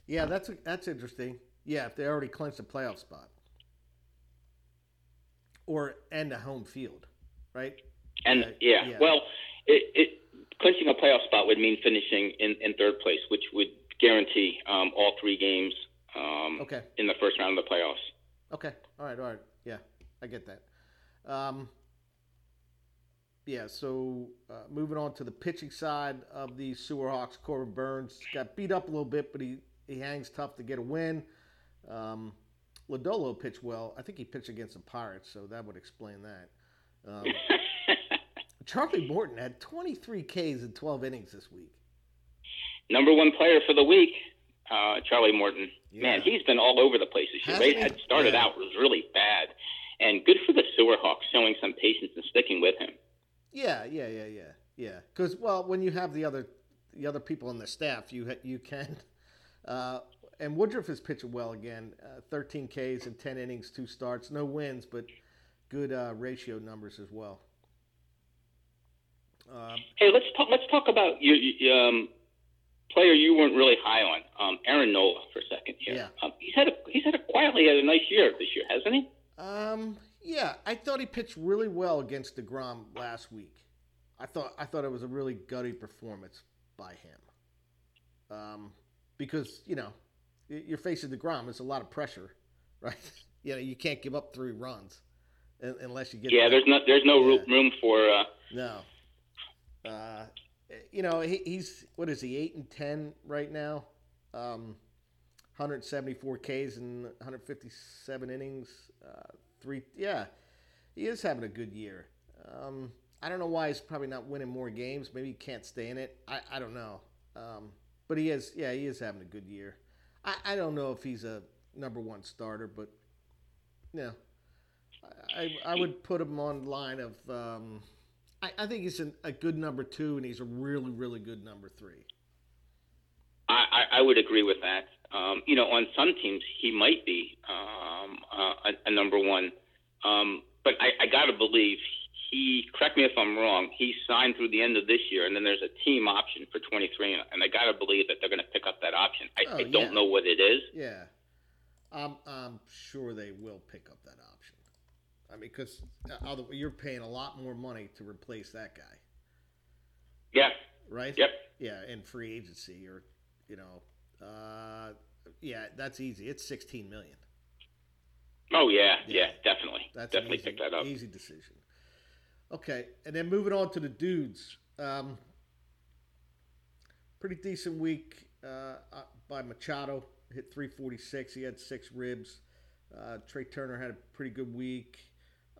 Yeah, that's that's interesting. Yeah, if they already clinched a playoff spot, or and a home field, right? And uh, yeah. yeah. well, it, it, clinching a playoff spot would mean finishing in, in third place, which would guarantee um, all three games um, okay. in the first round of the playoffs. Okay. All right. All right. Yeah, I get that. Um, yeah. So uh, moving on to the pitching side of the Sewerhawks, Corbin Burnes got beat up a little bit, but he he hangs tough to get a win. Um, Lodolo pitched well. I think he pitched against the Pirates, so that would explain that. Um, [LAUGHS] Charlie Morton had 23 Ks in 12 innings this week. Number one player for the week, uh, Charlie Morton. Yeah. Man, he's been all over the place this year. They had started yeah. out was really bad, and good for the Sewerhawks showing some patience and sticking with him. Yeah, yeah, yeah, yeah, yeah. Because well, when you have the other the other people on the staff, you you can uh, and Woodruff is pitching well again. Uh, 13 Ks in 10 innings, two starts, no wins, but good uh, ratio numbers as well. Um, hey, let's talk. Let's talk about your um, player you weren't really high on, um, Aaron Nola, for a second here. Yeah. Um, he's had a he's had a quietly had a nice year this year, hasn't he? Um, yeah, I thought he pitched really well against deGrom last week. I thought I thought it was a really gutty performance by him. Um, because you know you're facing deGrom. It's a lot of pressure, [LAUGHS] right? you know you can't give up three runs unless you get. Yeah, there's no there's no yeah. room for. Uh... No. Uh, you know he, he's what is he eight and ten right now, um, 174 Ks and 157 innings, uh, three yeah, he is having a good year. Um, I don't know why he's probably not winning more games. Maybe he can't stay in it. I, I don't know. Um, but he is, yeah, he is having a good year. I, I don't know if he's a number one starter, but yeah, I, I would put him on line of. Um, I, I think he's an, a good number two, and he's a really, really good number three. I, I would agree with that. Um, you know, on some teams he might be um, uh, a, a, number one, um, but I, I got to believe he correct me if I'm wrong. He signed through the end of this year, and then there's a team option for 23, and I gotta believe that they're gonna pick up that option. I, oh, I don't yeah. know what it is. Yeah, I'm I'm sure they will pick up that option. I mean, because uh, you're paying a lot more money to replace that guy. Yeah. Right. Yep. Yeah, in free agency or you know, uh, yeah, that's easy. It's 16 million. Oh yeah, yeah, yeah definitely. That's definitely easy, pick that up. Easy decision. Okay, and then moving on to the dudes. Um, pretty decent week uh, uh by Machado. Hit 346. He had six ribs. Uh, Trea Turner had a pretty good week.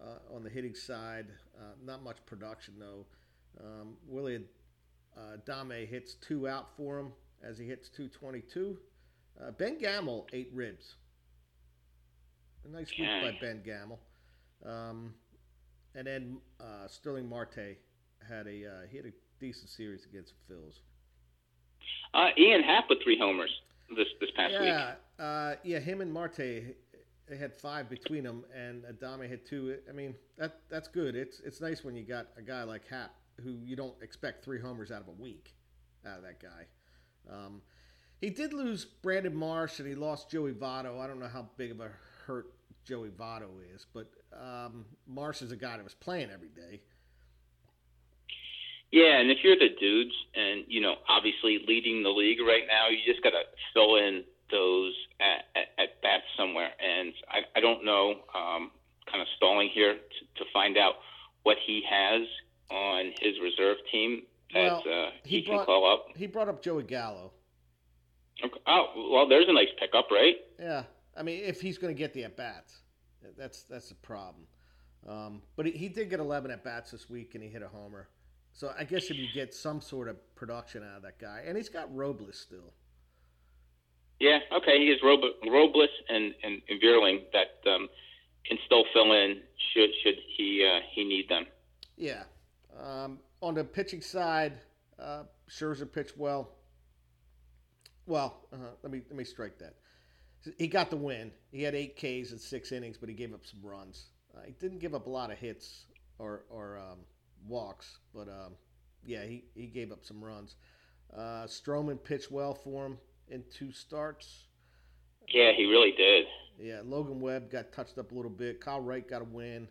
uh, on the hitting side. Uh, not much production though. Um, Willy uh, Dame hits two out for him as he hits 222. Uh, ben Gamel eight ribs. A nice week by Ben Gamel. Um, and then uh, Starling Marte had a uh, he had a decent series against the Phils. Uh, Ian Happ with three homers this this past yeah, week. Yeah, uh, yeah, him and Marte they had five between them, and Adames had two. I mean, that that's good. It's it's nice when you got a guy like Happ who you don't expect three homers out of a week out of that guy. Um, he did lose Brandon Marsh and he lost Joey Votto. I don't know how big of a hurt Joey Votto is, but um, Marsh is a guy that was playing every day. Yeah, and if you're the dudes, and you know, obviously leading the league right now, you just got to fill in those at, at, at bats somewhere. And I, I don't know, um, kind of stalling here to, to find out what he has on his reserve team that well, uh, he, he brought, can call up. He brought up Joey Gallo. Okay. Oh well, there's a nice pickup, right? Yeah, I mean, if he's going to get the at bats, that's that's the problem. Um, but he, he, did get 11 at bats this week, and he hit a homer. So I guess if you get some sort of production out of that guy, and he's got Robles still. Yeah, okay. He has Robles and and, and Vierling that um, can still fill in should should he uh, he need them. Yeah. Um, on the pitching side, uh, Scherzer pitched well. Well, uh, let me let me strike that. He got the win. He had eight Ks in six innings, but he gave up some runs. Uh, he didn't give up a lot of hits or or um, walks, but um, yeah, he, he gave up some runs. Uh, Stroman pitched well for him in two starts. Yeah, he really did. Yeah, Logan Webb got touched up a little bit. Kyle Wright got a win.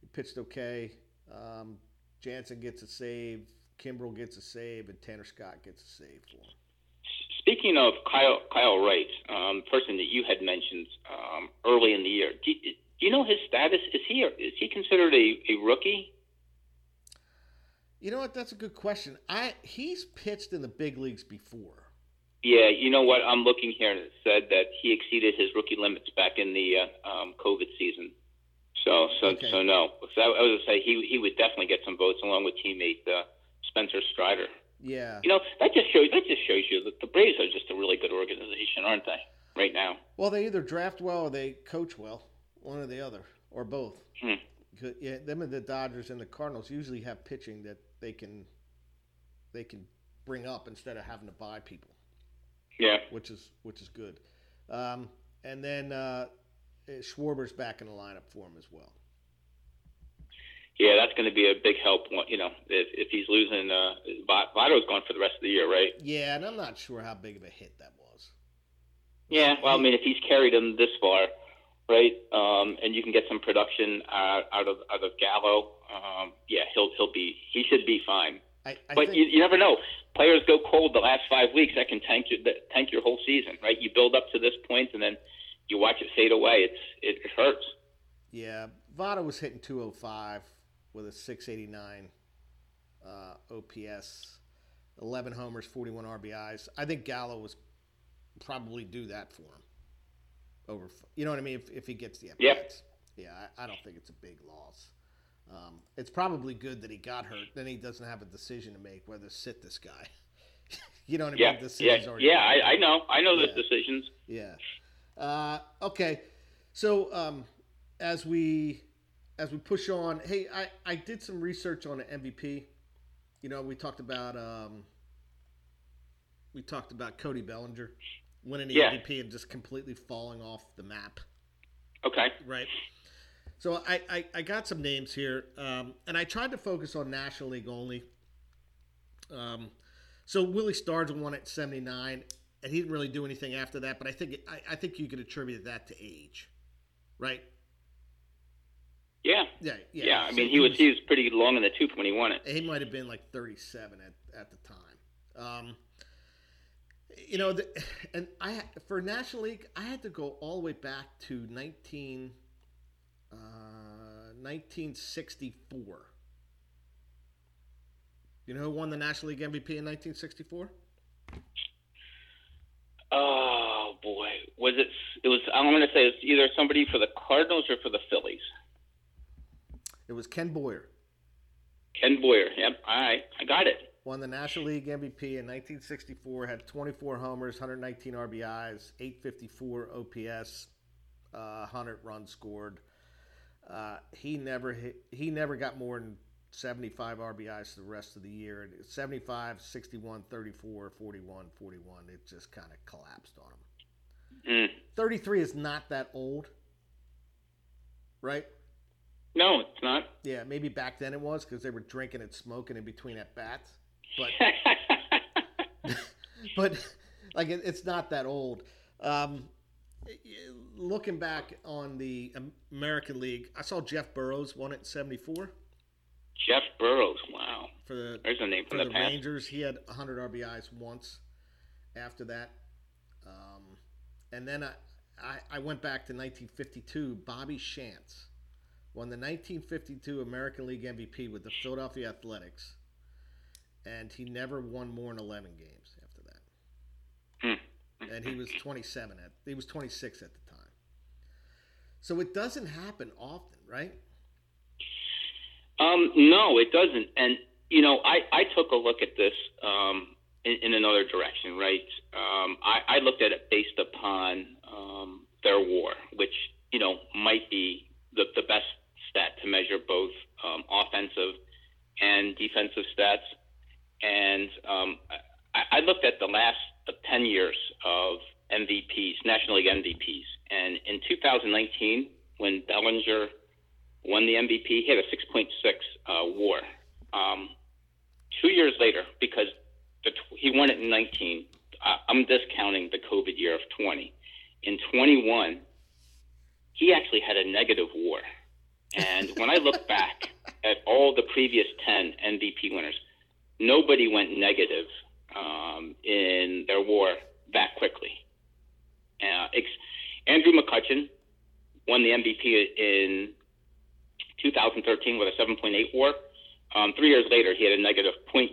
He pitched okay. Um, Jansen gets a save. Kimbrel gets a save, and Tanner Scott gets a save for him. Speaking of Kyle, Kyle Wright, um, person that you had mentioned um, early in the year, do you, do you know his status? Is he is he considered a, a rookie? You know what? That's a good question. I he's pitched in the big leagues before. Yeah, you know what? I'm looking here and it said that he exceeded his rookie limits back in the uh, um, COVID season. So, so, okay. so no. So I, I was gonna say he he would definitely get some votes along with teammate uh, Spencer Strider. Yeah. You know that just shows that just shows you that the Braves are just a really good organization, aren't they? Right now. Well, they either draft well or they coach well, one or the other, or both. Hmm. Yeah, them and the Dodgers and the Cardinals usually have pitching that they can they can bring up instead of having to buy people. Yeah. Which is which is good. Um, and then uh, Schwarber's back in the lineup for him as well. Yeah, that's going to be a big help. You know, if, if he's losing, uh, Votto's gone for the rest of the year, right? Yeah, and I'm not sure how big of a hit that was. Yeah, well, I mean, if he's carried him this far, right, um, and you can get some production out, out of out of Gallo, um, yeah, he'll he'll be he should be fine. I, I but think... you, you never know. Players go cold the last five weeks. That can tank your tank your whole season, right? You build up to this point, and then you watch it fade away. It's it, it hurts. Yeah, Votto was hitting 205 with a 689 uh, OPS, 11 homers, 41 RBIs. I think Gallo was probably do that for him. Over, you know what I mean? If, if he gets the at yep. yeah, I, I, don't think it's a big loss. Um, it's probably good that he got hurt. Then he doesn't have a decision to make whether to sit this guy. [LAUGHS] you know what I yeah. mean? Decisions yeah, yeah, I, I, know, I know those yeah. decisions. Yeah. Uh, okay, so um, as we as we push on, hey, I, I did some research on an MVP. You know, we talked about um, we talked about Cody Bellinger winning the yeah. MVP and just completely falling off the map. Okay. Right. So I, I, I got some names here, um, and I tried to focus on National League only. Um, so Willie Stargell won at 79 and he didn't really do anything after that. But I think I, I think you could attribute that to age, right? Yeah. Yeah. Yeah. yeah. I mean, he, he was, was, he was pretty long in the tooth when he won it. He might have been like 37 at, at the time. Um, you know, the, and I for National League, I had to go all the way back to 19, uh, 1964. You know who won the National League MVP in 1964? Oh boy, was it? It was. I'm going to say it's either somebody for the Cardinals or for the Phillies. It was Ken Boyer. Ken Boyer. Yep. All right. I got it. Won the National League MVP in 1964. Had 24 homers, 119 RBIs, 854 OPS, uh, 100 runs scored. Uh, he never hit, he never got more than 75 RBIs the rest of the year. 75, 61, 34, 41, 41. It just kind of collapsed on him. Mm. 33 is not that old, right? No, it's not. Yeah, maybe back then it was because they were drinking and smoking in between at bats. But, [LAUGHS] [LAUGHS] but like it, it's not that old. Um, looking back on the American League, I saw Jeff Burroughs won it in '74. Jeff Burroughs, wow. For the there's a name for the, the Rangers, he had 100 RBIs once. After that, um, and then I, I, I went back to 1952. Bobby Shantz won the 1952 American League MVP with the Philadelphia Athletics, and he never won more than 11 games after that. Hmm. And he was 27 at he was 26 at the time. So it doesn't happen often, right? Um, no, it doesn't. And you know, I, I took a look at this um, in, in another direction, right? Um, I, I looked at it based upon um, their WAR, which you know might be the, the best stat to measure both um, offensive and defensive stats. And um, I, I looked at the last uh, 10 years of MVPs, National League MVPs. And in 2019, when Bellinger won the MVP. He had a 6.6 uh, WAR. Um, two years later, because the, he won it in 19, uh, I'm discounting the COVID year of 20. In 21, he actually had a negative WAR. And when I look back at all the previous 10 MVP winners, nobody went negative um, in their WAR that quickly. Uh, ex- Andrew McCutchen won the MVP in 2013 with a 7.8 WAR. Um, three years later, he had a negative 0.3.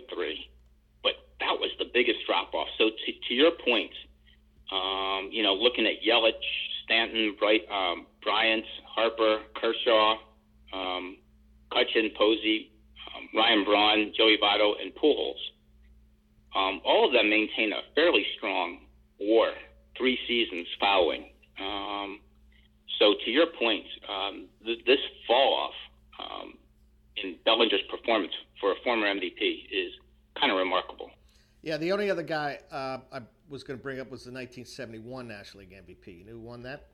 But that was the biggest drop off. So to, to your point, um, you know, looking at Yelich, Stanton, Bright, um, Bryant, Harper, Kershaw, um, Cutchin, Posey, um, Ryan Braun, Joey Votto, and Pujols, um, all of them maintain a fairly strong WAR, three seasons following. Um, so to your point, um, th- this fall off um, in Bellinger's performance for a former MVP is kind of remarkable. Yeah, the only other guy uh, I was going to bring up was the 1971 National League MVP. You know who won that?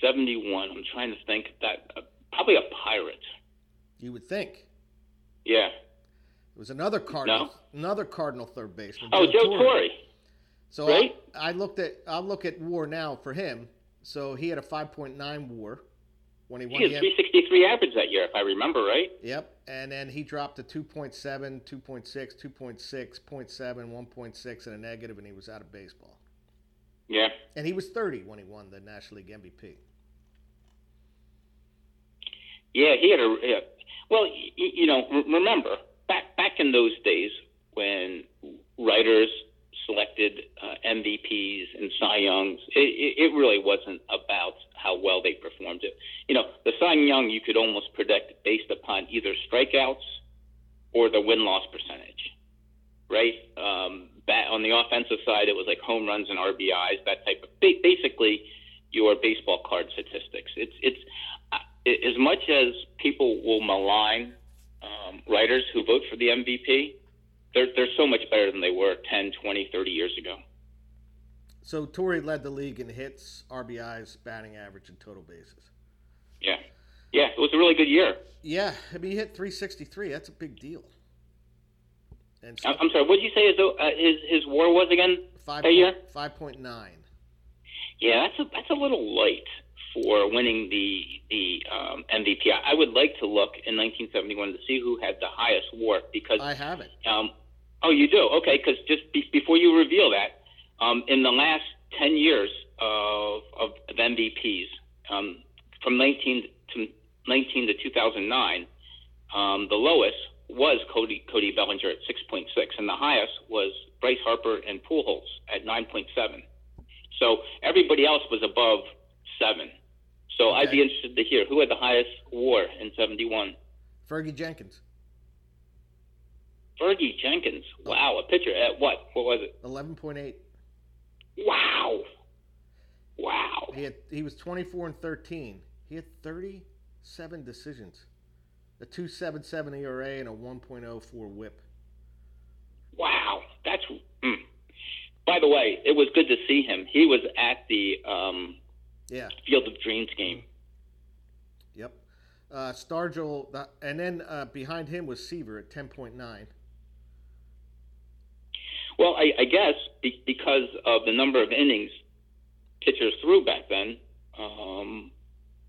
71. I'm trying to think that uh, probably a pirate. You would think. Yeah. It was another Cardinal, no? another Cardinal third baseman. Oh, Joe, Joe Torre. Torre. So right? I, I looked at I'll look at WAR now for him. So he had a 5.9 WAR when he won. He had 363 average that year, if I remember right. Yep, and then he dropped to 2.7, 2.6, 2.6, 0.7, 1.6, and a negative, and he was out of baseball. Yeah. And he was 30 when he won the National League MVP. Yeah, he had a. Yeah. Well, you, know, remember back back in those days when writers selected uh, MVPs and Cy Youngs. It, it really wasn't about how well they performed. It, you know, the Cy Young you could almost predict based upon either strikeouts or the win loss percentage, right? Um, on the offensive side, it was like home runs and RBIs, that type of basically your baseball card statistics. It's it's as much as people will malign um, writers who vote for the MVP they're, they're so much better than they were 10, 20, 30 years ago. So Torre led the league in hits, RBIs, batting average, and total bases. Yeah. Yeah, it was a really good year. Yeah, I mean, he hit 363. That's a big deal. And so, I'm sorry, what did you say his, uh, his, his WAR was again? Five, a 5.9. Yeah, that's a, that's a little light for winning the the um, MVP. I would like to look in 1971 to see who had the highest WAR because I have it. Um, oh, you do? Okay, because just be, before you reveal that, um, in the last 10 years of, of, of MVPs, um, from 19 to 19 to 2009, um, the lowest was Cody Cody Bellinger at 6.6, and the highest was Bryce Harper and Pujols at 9.7. So everybody else was above seven. So okay. I'd be interested to hear who had the highest WAR in '71. Fergie Jenkins. Fergie Jenkins. Wow, a pitcher at what? What was it? Eleven point eight. Wow. Wow. He had he was twenty four and thirteen. He had thirty seven decisions, a two seven seven ERA and a one point oh four WHIP. Wow, that's. Mm. By the way, it was good to see him. He was at the um, yeah Field of Dreams game. Yep. Uh, Stargell, and then uh, behind him was Seaver at ten point nine. Well, I, I guess be, because of the number of innings pitchers threw back then, um,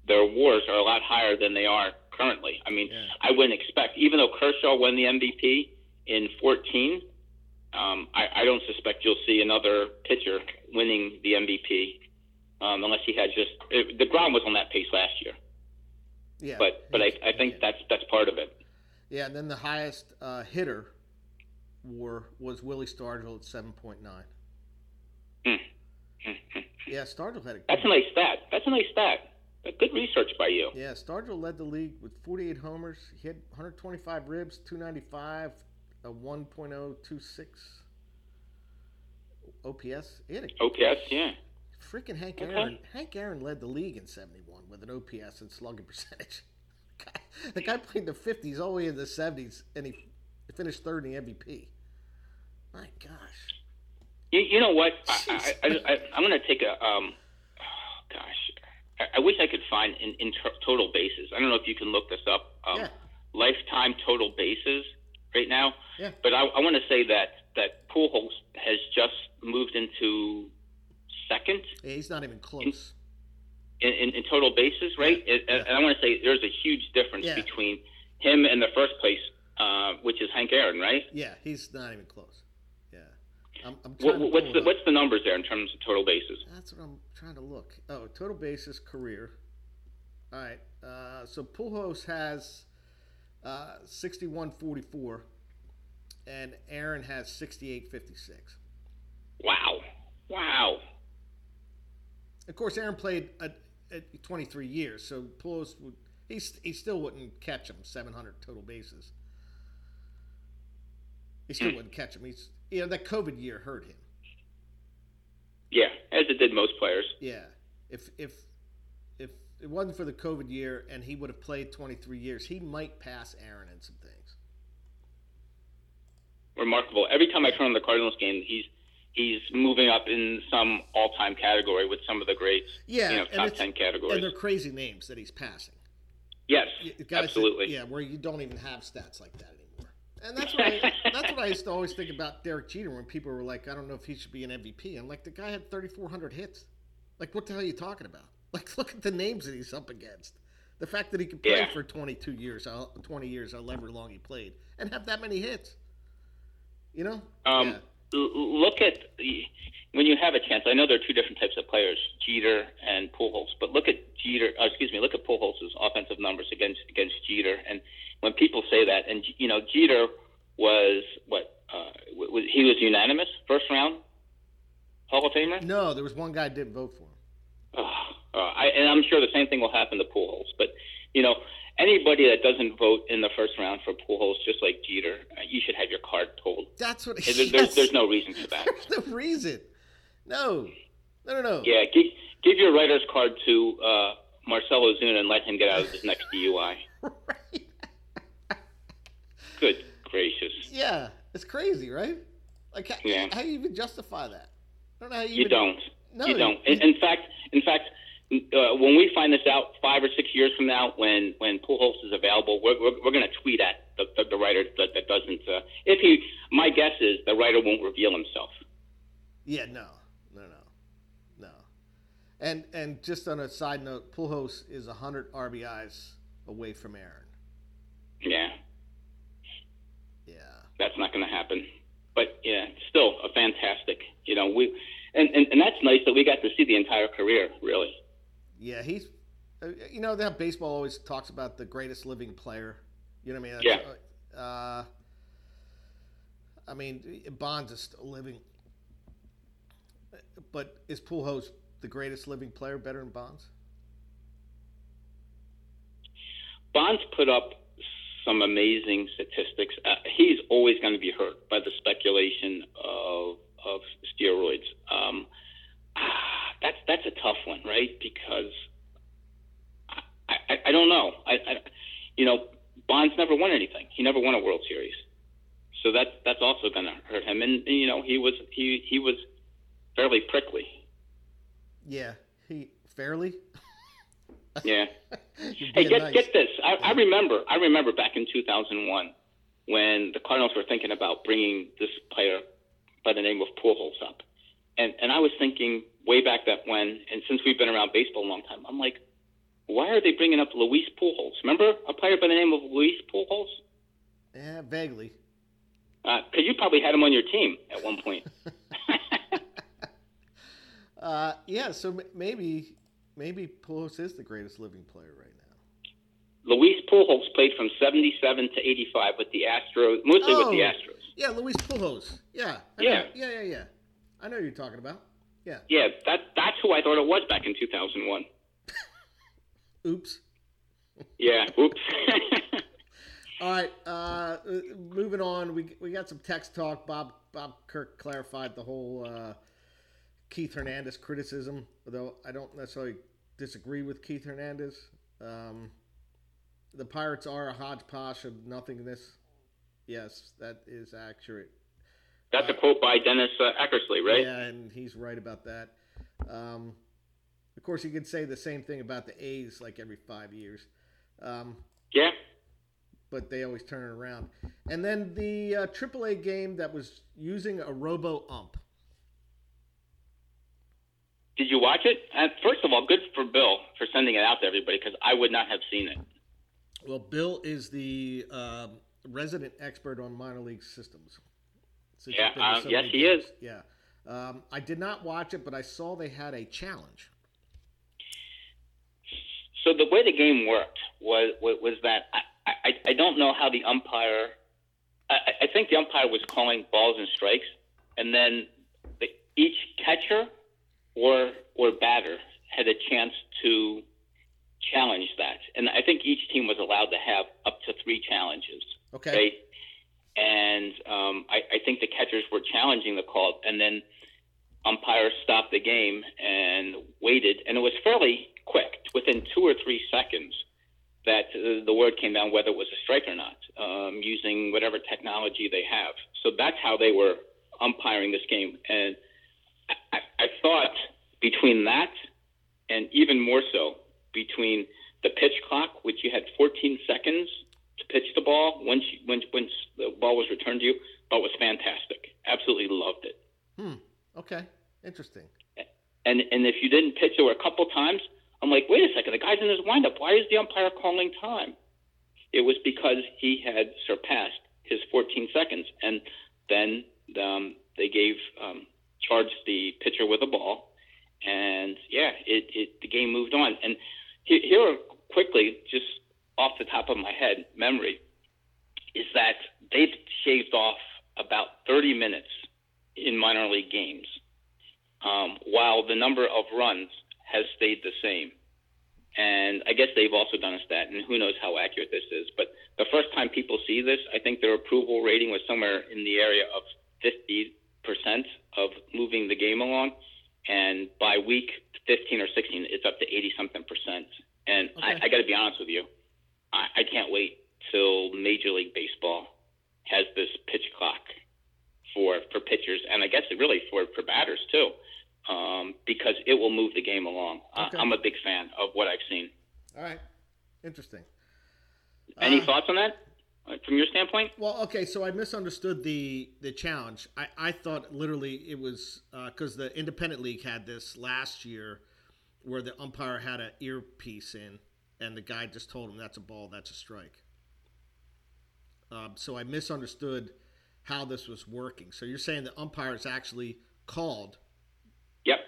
their WARs are a lot higher than they are currently. I mean, yeah. I wouldn't expect, even though Kershaw won the MVP in 14, um, I, I don't suspect you'll see another pitcher winning the MVP um, unless he had just it, deGrom was on that pace last year. Yeah, but but I, I think that's that's part of it. Yeah, and then the highest uh, hitter war was Willie Stargell at seven point nine. Hmm. yeah, Stargell had a. That's a nice stat. That's a nice stat. Good research by you. Yeah, Stargell led the league with 48 homers. He had 125 ribs, 295, a 1.026 OPS. He had a, OPS, yeah. Freaking Hank okay. Aaron. Hank Aaron led the league in 71 with an OPS and slugging percentage. [LAUGHS] the guy played the 50s all the way in the 70s, and he finished third in the MVP. My gosh. You, you know what? I, I, I, am going to take a. Um, oh, [SIGHS] gosh. I, I, wish I could find in, in t- total bases. I don't know if you can look this up. Um, yeah. Lifetime total bases right now. Yeah. But I, I want to say that that Pujols has just moved into second. Yeah, he's not even close. In, in, in total bases, right? Yeah. And, and I want to say there's a huge difference yeah. between him and the first place, uh, which is Hank Aaron, right? Yeah, he's not even close. Yeah. I'm, I'm what, what's the what's the numbers there in terms of total bases? That's what I'm trying to look. Oh, total bases career. All right. Uh, so Pujols has uh, 61.44, and Aaron has 68.56. Wow. Wow. Of course, Aaron played at, at 23 years, so Pujols would he, he still wouldn't catch him 700 total bases. He still hmm. wouldn't catch him. He's you know that COVID year hurt him. Yeah, as it did most players. Yeah, if if if it wasn't for the COVID year and he would have played 23 years, he might pass Aaron in some things. Remarkable. Every time I turn on the Cardinals game, he's he's moving up in some all-time category with some of the greats. Yeah, you know, top ten categories. And they're crazy names that he's passing. Yes, absolutely. That, yeah, where you don't even have stats like that anymore. And that's what I, [LAUGHS] that's what I used to always think about Derek Jeter when people were like, I don't know if he should be an MVP. I'm like, the guy had 3,400 hits. Like, what the hell are you talking about? [LAUGHS] Like, look at the names that he's up against. The fact that he could play yeah. for 22 years, uh, 20 years, however long he played, and have that many hits. You know? Um, yeah. Look at when you have a chance. I know there are two different types of players, Jeter and Pujols, but look at Jeter. Uh, excuse me. Look at Pujols' offensive numbers against against Jeter. And when people say that, and you know, Jeter was what uh, was he was unanimous first round Hall of Famer? No, there was one guy didn't vote for him. Uh, uh, I, and I'm sure the same thing will happen to Pujols. But you know, anybody that doesn't vote in the first round for Pujols, just like Jeter, uh, you should have your card pulled. That's what. [LAUGHS] There, yes. there's, there's no reason for that. There's no reason. No. No, no, no. Yeah, give, give your writer's card to uh, Marcell Ozuna and let him get out of his next DUI. [LAUGHS] right. [LAUGHS] Good gracious. Yeah, it's crazy, right? Like, how, yeah. how do you even justify that? I don't know how you. You even, don't. No, you don't. In, in fact, in fact, uh, when we find this out five or six years from now, when when Pujols is available, we're we're, we're going to tweet at the, the, the writer that, that doesn't. Uh, if he, my guess is the writer won't reveal himself. Yeah, no, no, no, no. And and just on a side note, Pujols is hundred RBIs away from Aaron. Yeah. Yeah. That's not going to happen. But yeah, still a fantastic. You know, we and, and and that's nice that we got to see the entire career, really. Yeah, he's. Uh, you know that baseball always talks about the greatest living player. You know what I mean? yeah. Uh, I mean, Bonds is still living, but is Pujols the greatest living player, better than Bonds? Bonds put up some amazing statistics. Uh, he's always going to be hurt by the speculation of of steroids. Um, ah, that's that's a tough one, right? Because I, I, I don't know. I, I you know Bonds never won anything. He never won a World Series, so that's that's also going to hurt him. And, and you know he was he he was fairly prickly. Yeah, he fairly. [LAUGHS] yeah. hey, get nice. get this. I, I remember. I remember back in 2001 when the Cardinals were thinking about bringing this player by the name of Pujols up, and and I was thinking way back that when, and since we've been around baseball a long time, I'm like, why are they bringing up Luis Pujols? Remember a player by the name of Luis Pujols? Yeah, vaguely. Because uh, you probably had him on your team at one point. [LAUGHS] [LAUGHS] uh, yeah, so maybe maybe Pujols is the greatest living player right now. Luis Pujols played from 77 to 85 with the Astros, mostly oh, with the oh, Astros. Yeah, Luis Pujols. Yeah. I yeah. Know. Yeah, yeah, yeah. I know you're talking about. Yeah. Yeah, that that's who I thought it was back in 2001. [LAUGHS] oops. Yeah, oops. [LAUGHS] All right, uh, moving on. We we got some text talk. Bob Bob Kirk clarified the whole uh, Keith Hernandez criticism, although I don't necessarily disagree with Keith Hernandez. Um, the Pirates are a hodgepodge of nothingness. Yes, that is accurate. That's uh, a quote by Dennis uh, Eckersley, right? Yeah, and he's right about that. Um, of course, you could say the same thing about the A's like every five years. Um, yeah. But they always turn it around. And then the uh, AAA game that was using a robo ump. Did you watch it? Uh, first of all, good for Bill for sending it out to everybody because I would not have seen it. Well, Bill is the uh, resident expert on minor league systems. Yeah, uh, yes, he games. is. Yeah. Um, I did not watch it, but I saw they had a challenge. So the way the game worked was was that I, I, I don't know how the umpire. I, I think the umpire was calling balls and strikes, and then the, each catcher or or batter had a chance to challenge that, and I think each team was allowed to have up to three challenges. Okay. Right? And um, I think the catchers were challenging the call, and then umpires stopped the game and waited, and it was fairly quick, within two or three seconds, that the word came down whether it was a strike or not, um, using whatever technology they have. So that's how they were umpiring this game. And I, I thought between that and even more so between the pitch clock, which you had 14 seconds to pitch the ball once you, once the ball was returned to you, but was fantastic. Absolutely loved it. Hmm. Okay. Interesting. And and if you didn't pitch, there were a couple times I'm like, wait a second, the guy's in his windup. Why is the umpire calling time? It was because he had surpassed his 14 seconds, and then um, they gave um, charged the pitcher with a ball, and yeah, it, it the game moved on. And here, quickly, just off the top of my head, memory is that they've shaved off about 30 minutes in minor league games, um, while the number of runs has stayed the same. And I guess they've also done a stat, and who knows how accurate this is. But the first time people see this, I think their approval rating was somewhere in the area of 50% of moving the game along. And by week 15 or 16, it's up to 80 something percent. And okay. I, I got to be honest with you, I, I can't wait till Major League Baseball has this pitch clock for for pitchers, and I guess it really for for batters too um, because it will move the game along. Okay. I'm a big fan of what I've seen. All right, interesting. Any uh, thoughts on that? Uh, from your standpoint? Well, okay, so I misunderstood the the challenge. I, I thought literally it was because uh, the independent league had this last year, where the umpire had an earpiece in, and the guy just told him that's a ball, that's a strike. Um, so I misunderstood how this was working. So you're saying the umpire is actually called Yep.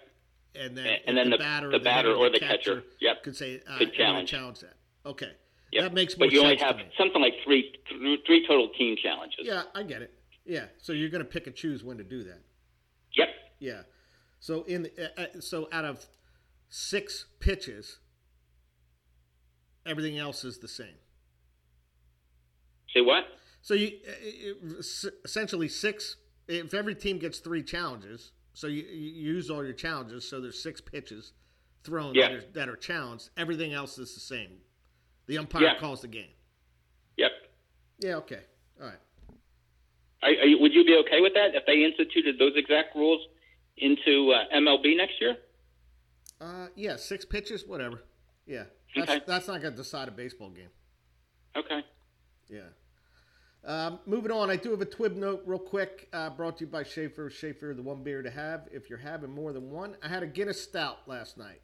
And then, and then the, the batter, the batter or the catcher, catcher, yep, could say uh, could challenge. challenge that. Okay. Yep. That makes more sense. But you only have something like three, three total team challenges. Yeah, I get it. Yeah, so you're going to pick and choose when to do that. Yep. Yeah. So in the, uh, uh, so out of six pitches, everything else is the same. Say what? So you essentially six. If every team gets three challenges, so you, you use all your challenges. So there's six pitches thrown yeah. that, are, that, are, challenged. Everything else is the same. The umpire yeah. calls the game. Yep. Yeah. Okay. All right. Are, are you, would you be okay with that if they instituted those exact rules into uh, MLB next year? Uh, yeah, six pitches, whatever. Yeah, that's, okay. that's not going to decide a baseball game. Okay. Yeah. Um, moving on, I do have a twib note real quick, uh, brought to you by Schaefer. Schaefer, the one beer to have if you're having more than one. I had a Guinness Stout last night.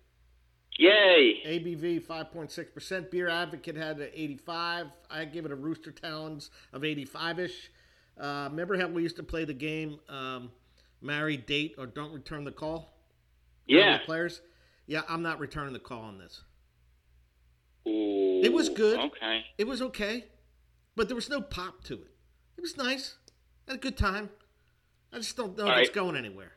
Yay! ABV 5.6%. Beer Advocate had an 85. I give it a Rooster Talons of 85 ish. Uh, remember how we used to play the game um, Marry, Date, or Don't Return the Call? Yeah. Players? Yeah, I'm not returning the call on this. Ooh, it was good. Okay. It was okay. But there was no pop to it. It was nice. I had a good time. I just don't know All if right. it's going anywhere.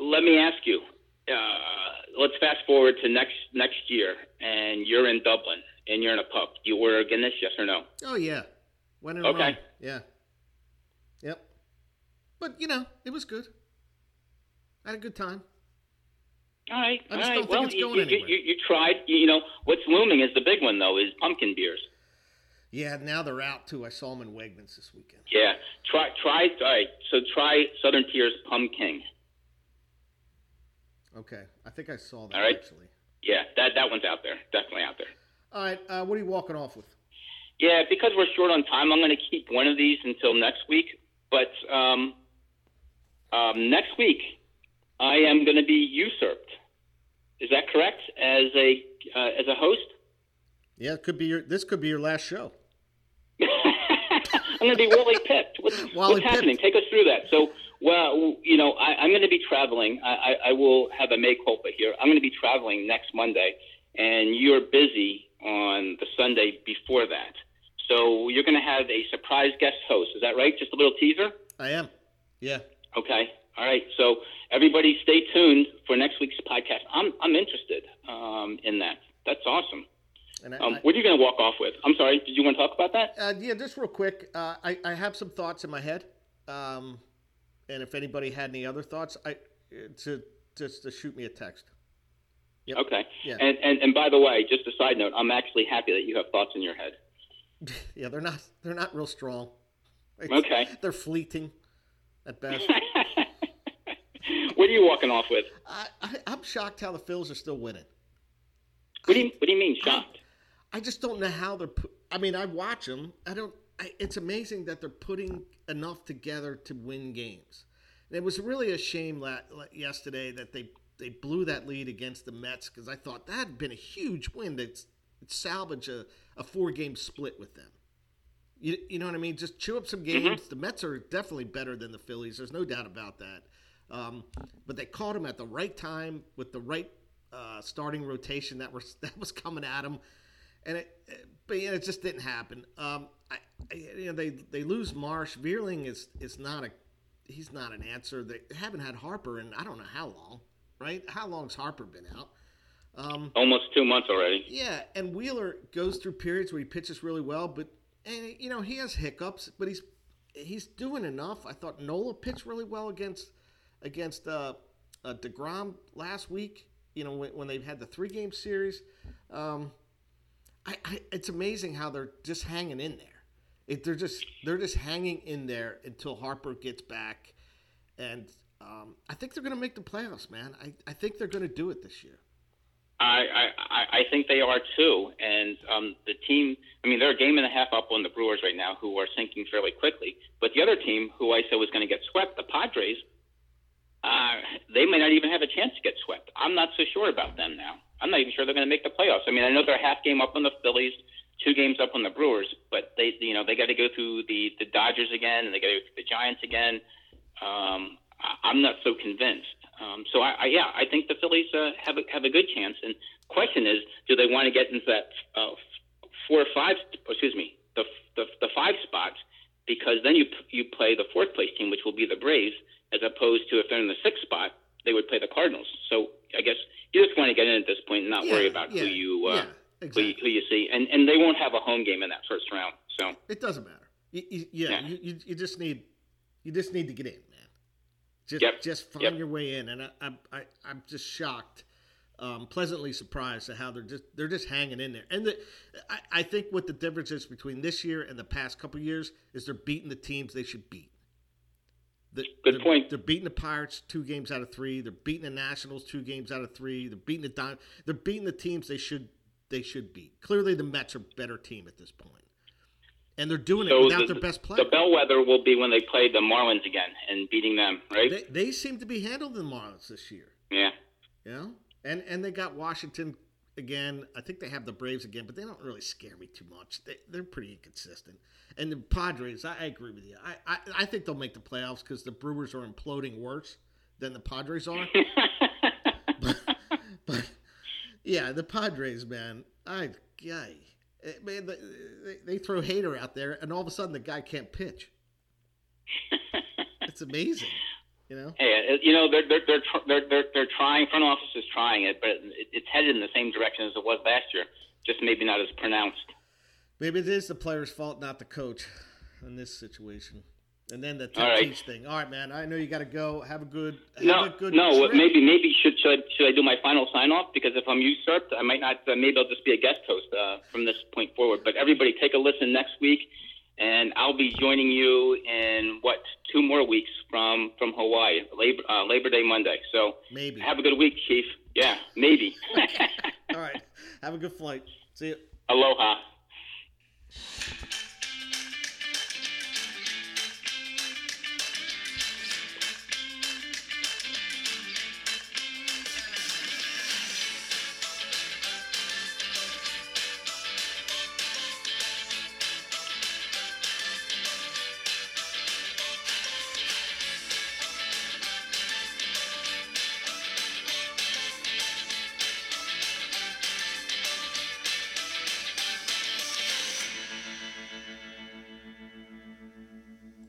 Let me ask you. Uh, let's fast forward to next next year, and you're in Dublin, and you're in a pub. You order Guinness, yes or no? Oh yeah, when in okay. Rome. Yeah. Yep. But you know, it was good. I had a good time. All right. I just all right. don't well, think it's going you, anywhere. You, you, you tried. You know what's looming is the big one though is pumpkin beers. Yeah, now they're out too. I saw them in Wegmans this weekend. Yeah, try try. All right, so try Southern Tier's Pumpkin. Okay, I think I saw that all right. actually. Yeah, that that one's out there. Definitely out there. All right, uh, what are you walking off with? Yeah, because we're short on time, I'm going to keep one of these until next week. But um, um, next week, I am going to be usurped. Is that correct? As a uh, as a host? Yeah, it could be your. This could be your last show. I'm going to be [LAUGHS] Wally pipped. What's, what's happening? Take us through that. So, well, you know, I, am going to be traveling. I, I, I will have a make culpa here. I'm going to be traveling next Monday, and you're busy on the Sunday before that. So you're going to have a surprise guest host. Is that right? Just a little teaser. I am. Yeah. Okay. All right. So everybody, stay tuned for next week's podcast. I'm I'm interested um, in that. That's awesome. I, um, what are you going to walk off with? I'm sorry. Did you want to talk about that? Uh, yeah, just real quick. Uh, I I have some thoughts in my head, um, and if anybody had any other thoughts, I to just to shoot me a text. Yep. Okay. Yeah. And, and and by the way, just a side note, I'm actually happy that you have thoughts in your head. [LAUGHS] yeah, they're not they're not real strong. It's, okay. They're fleeting at best. [LAUGHS] what are you walking off with? I, I, am shocked how the Phils are still winning. What do you What do you mean shocked? I, just don't know how they're. Pu- I mean, I watch them. I don't. I, it's amazing that they're putting enough together to win games. And it was really a shame la- yesterday that they they blew that lead against the Mets because I thought that had been a huge win to salvage a, a four game split with them. You, you know what I mean? Just chew up some mm-hmm. games. Mm-hmm. The Mets are definitely better than the Phillies. There's no doubt about that. Um, but they caught him at the right time with the right uh, starting rotation that was [LAUGHS] that was coming at him, and it, but yeah, it just didn't happen. Um, I, I, you know, they they lose Marsh. Vierling is is not a he's not an answer. They haven't had Harper in I don't know how long, right? How long's Harper been out? Um, Almost two months already. Yeah, and Wheeler goes through periods where he pitches really well, but and you know he has hiccups, but he's he's doing enough. I thought Nola pitched really well against against uh, uh, deGrom last week. You know when, when they've had the three game series. Um, I, I, it's amazing how they're just hanging in there. It, they're just they're just hanging in there until Harper gets back, and um, I think they're going to make the playoffs, man. I, I think they're going to do it this year. I, I, I think they are too. And um, the team, I mean, they're a game and a half up on the Brewers right now, who are sinking fairly quickly. But the other team, who I said was going to get swept, the Padres, uh, they may not even have a chance to get swept. I'm not so sure about them now. I'm not even sure they're going to make the playoffs. I mean, I know they're a half game up on the Phillies, two games up on the Brewers, but they, you know, they got to go through the the Dodgers again, and they got to go through the Giants again. Um, I'm not so convinced. Um, so I, I, yeah, I think the Phillies uh, have a, have a good chance. And question is, do they want to get into that uh, four or five? Excuse me, the, the the five spots because then you you play the fourth place team, which will be the Braves, as opposed to if they're in the sixth spot, they would play the Cardinals. So I guess you just want to get in at this point and not yeah, worry about yeah, who you uh, yeah, exactly. who, you, who you see, and and they won't have a home game in that first round. So it doesn't matter. You, you, yeah, yeah. You, you just need you just need to get in, man. Just yep. just find yep. your way in, and I, I, I I'm just shocked um, pleasantly surprised at how they're just they're just hanging in there. And the, I, I think what the difference is between this year and the past couple years is they're beating the teams they should beat. The, Good they're, point. They're beating the Pirates two games out of three. They're beating the Nationals two games out of three. They're beating the Don. They're beating the teams they should they should beat. Clearly, the Mets are a better team at this point, and they're doing so it without the, their best player. The bellwether will be when they play the Marlins again and beating them, right? They, they seem to be handling the Marlins this year. Yeah. You know? And and they got Washington again. I think they have the Braves again, but they don't really scare me too much. They they're pretty inconsistent. And the Padres, I, I agree with you. I, I I think they'll make the playoffs because the Brewers are imploding worse than the Padres are. [LAUGHS] but, but yeah, the Padres, man, I guy, eh, man, they, they throw Hader out there, and all of a sudden the guy can't pitch. it's amazing. You know, hey, uh, you know they're they're they're they're they're, they're trying. Front office is trying it, but it, it's headed in the same direction as it was last year, just maybe not as pronounced. Maybe it is the player's fault, not the coach, in this situation. And then the right. thing. All right, man. I know you got to go. Have a good. Have no, a good no. Trip. Maybe, maybe should should I, should I do my final sign off? Because if I'm usurped, I might not. Uh, maybe I'll just be a guest host uh, from this point forward. But everybody, take a listen next week and I'll be joining you in what two more weeks from from Hawaii, Labor uh, Labor Day Monday. So maybe have a good week, Chief. Yeah, maybe. [LAUGHS] All right, have a good flight. See you. Aloha.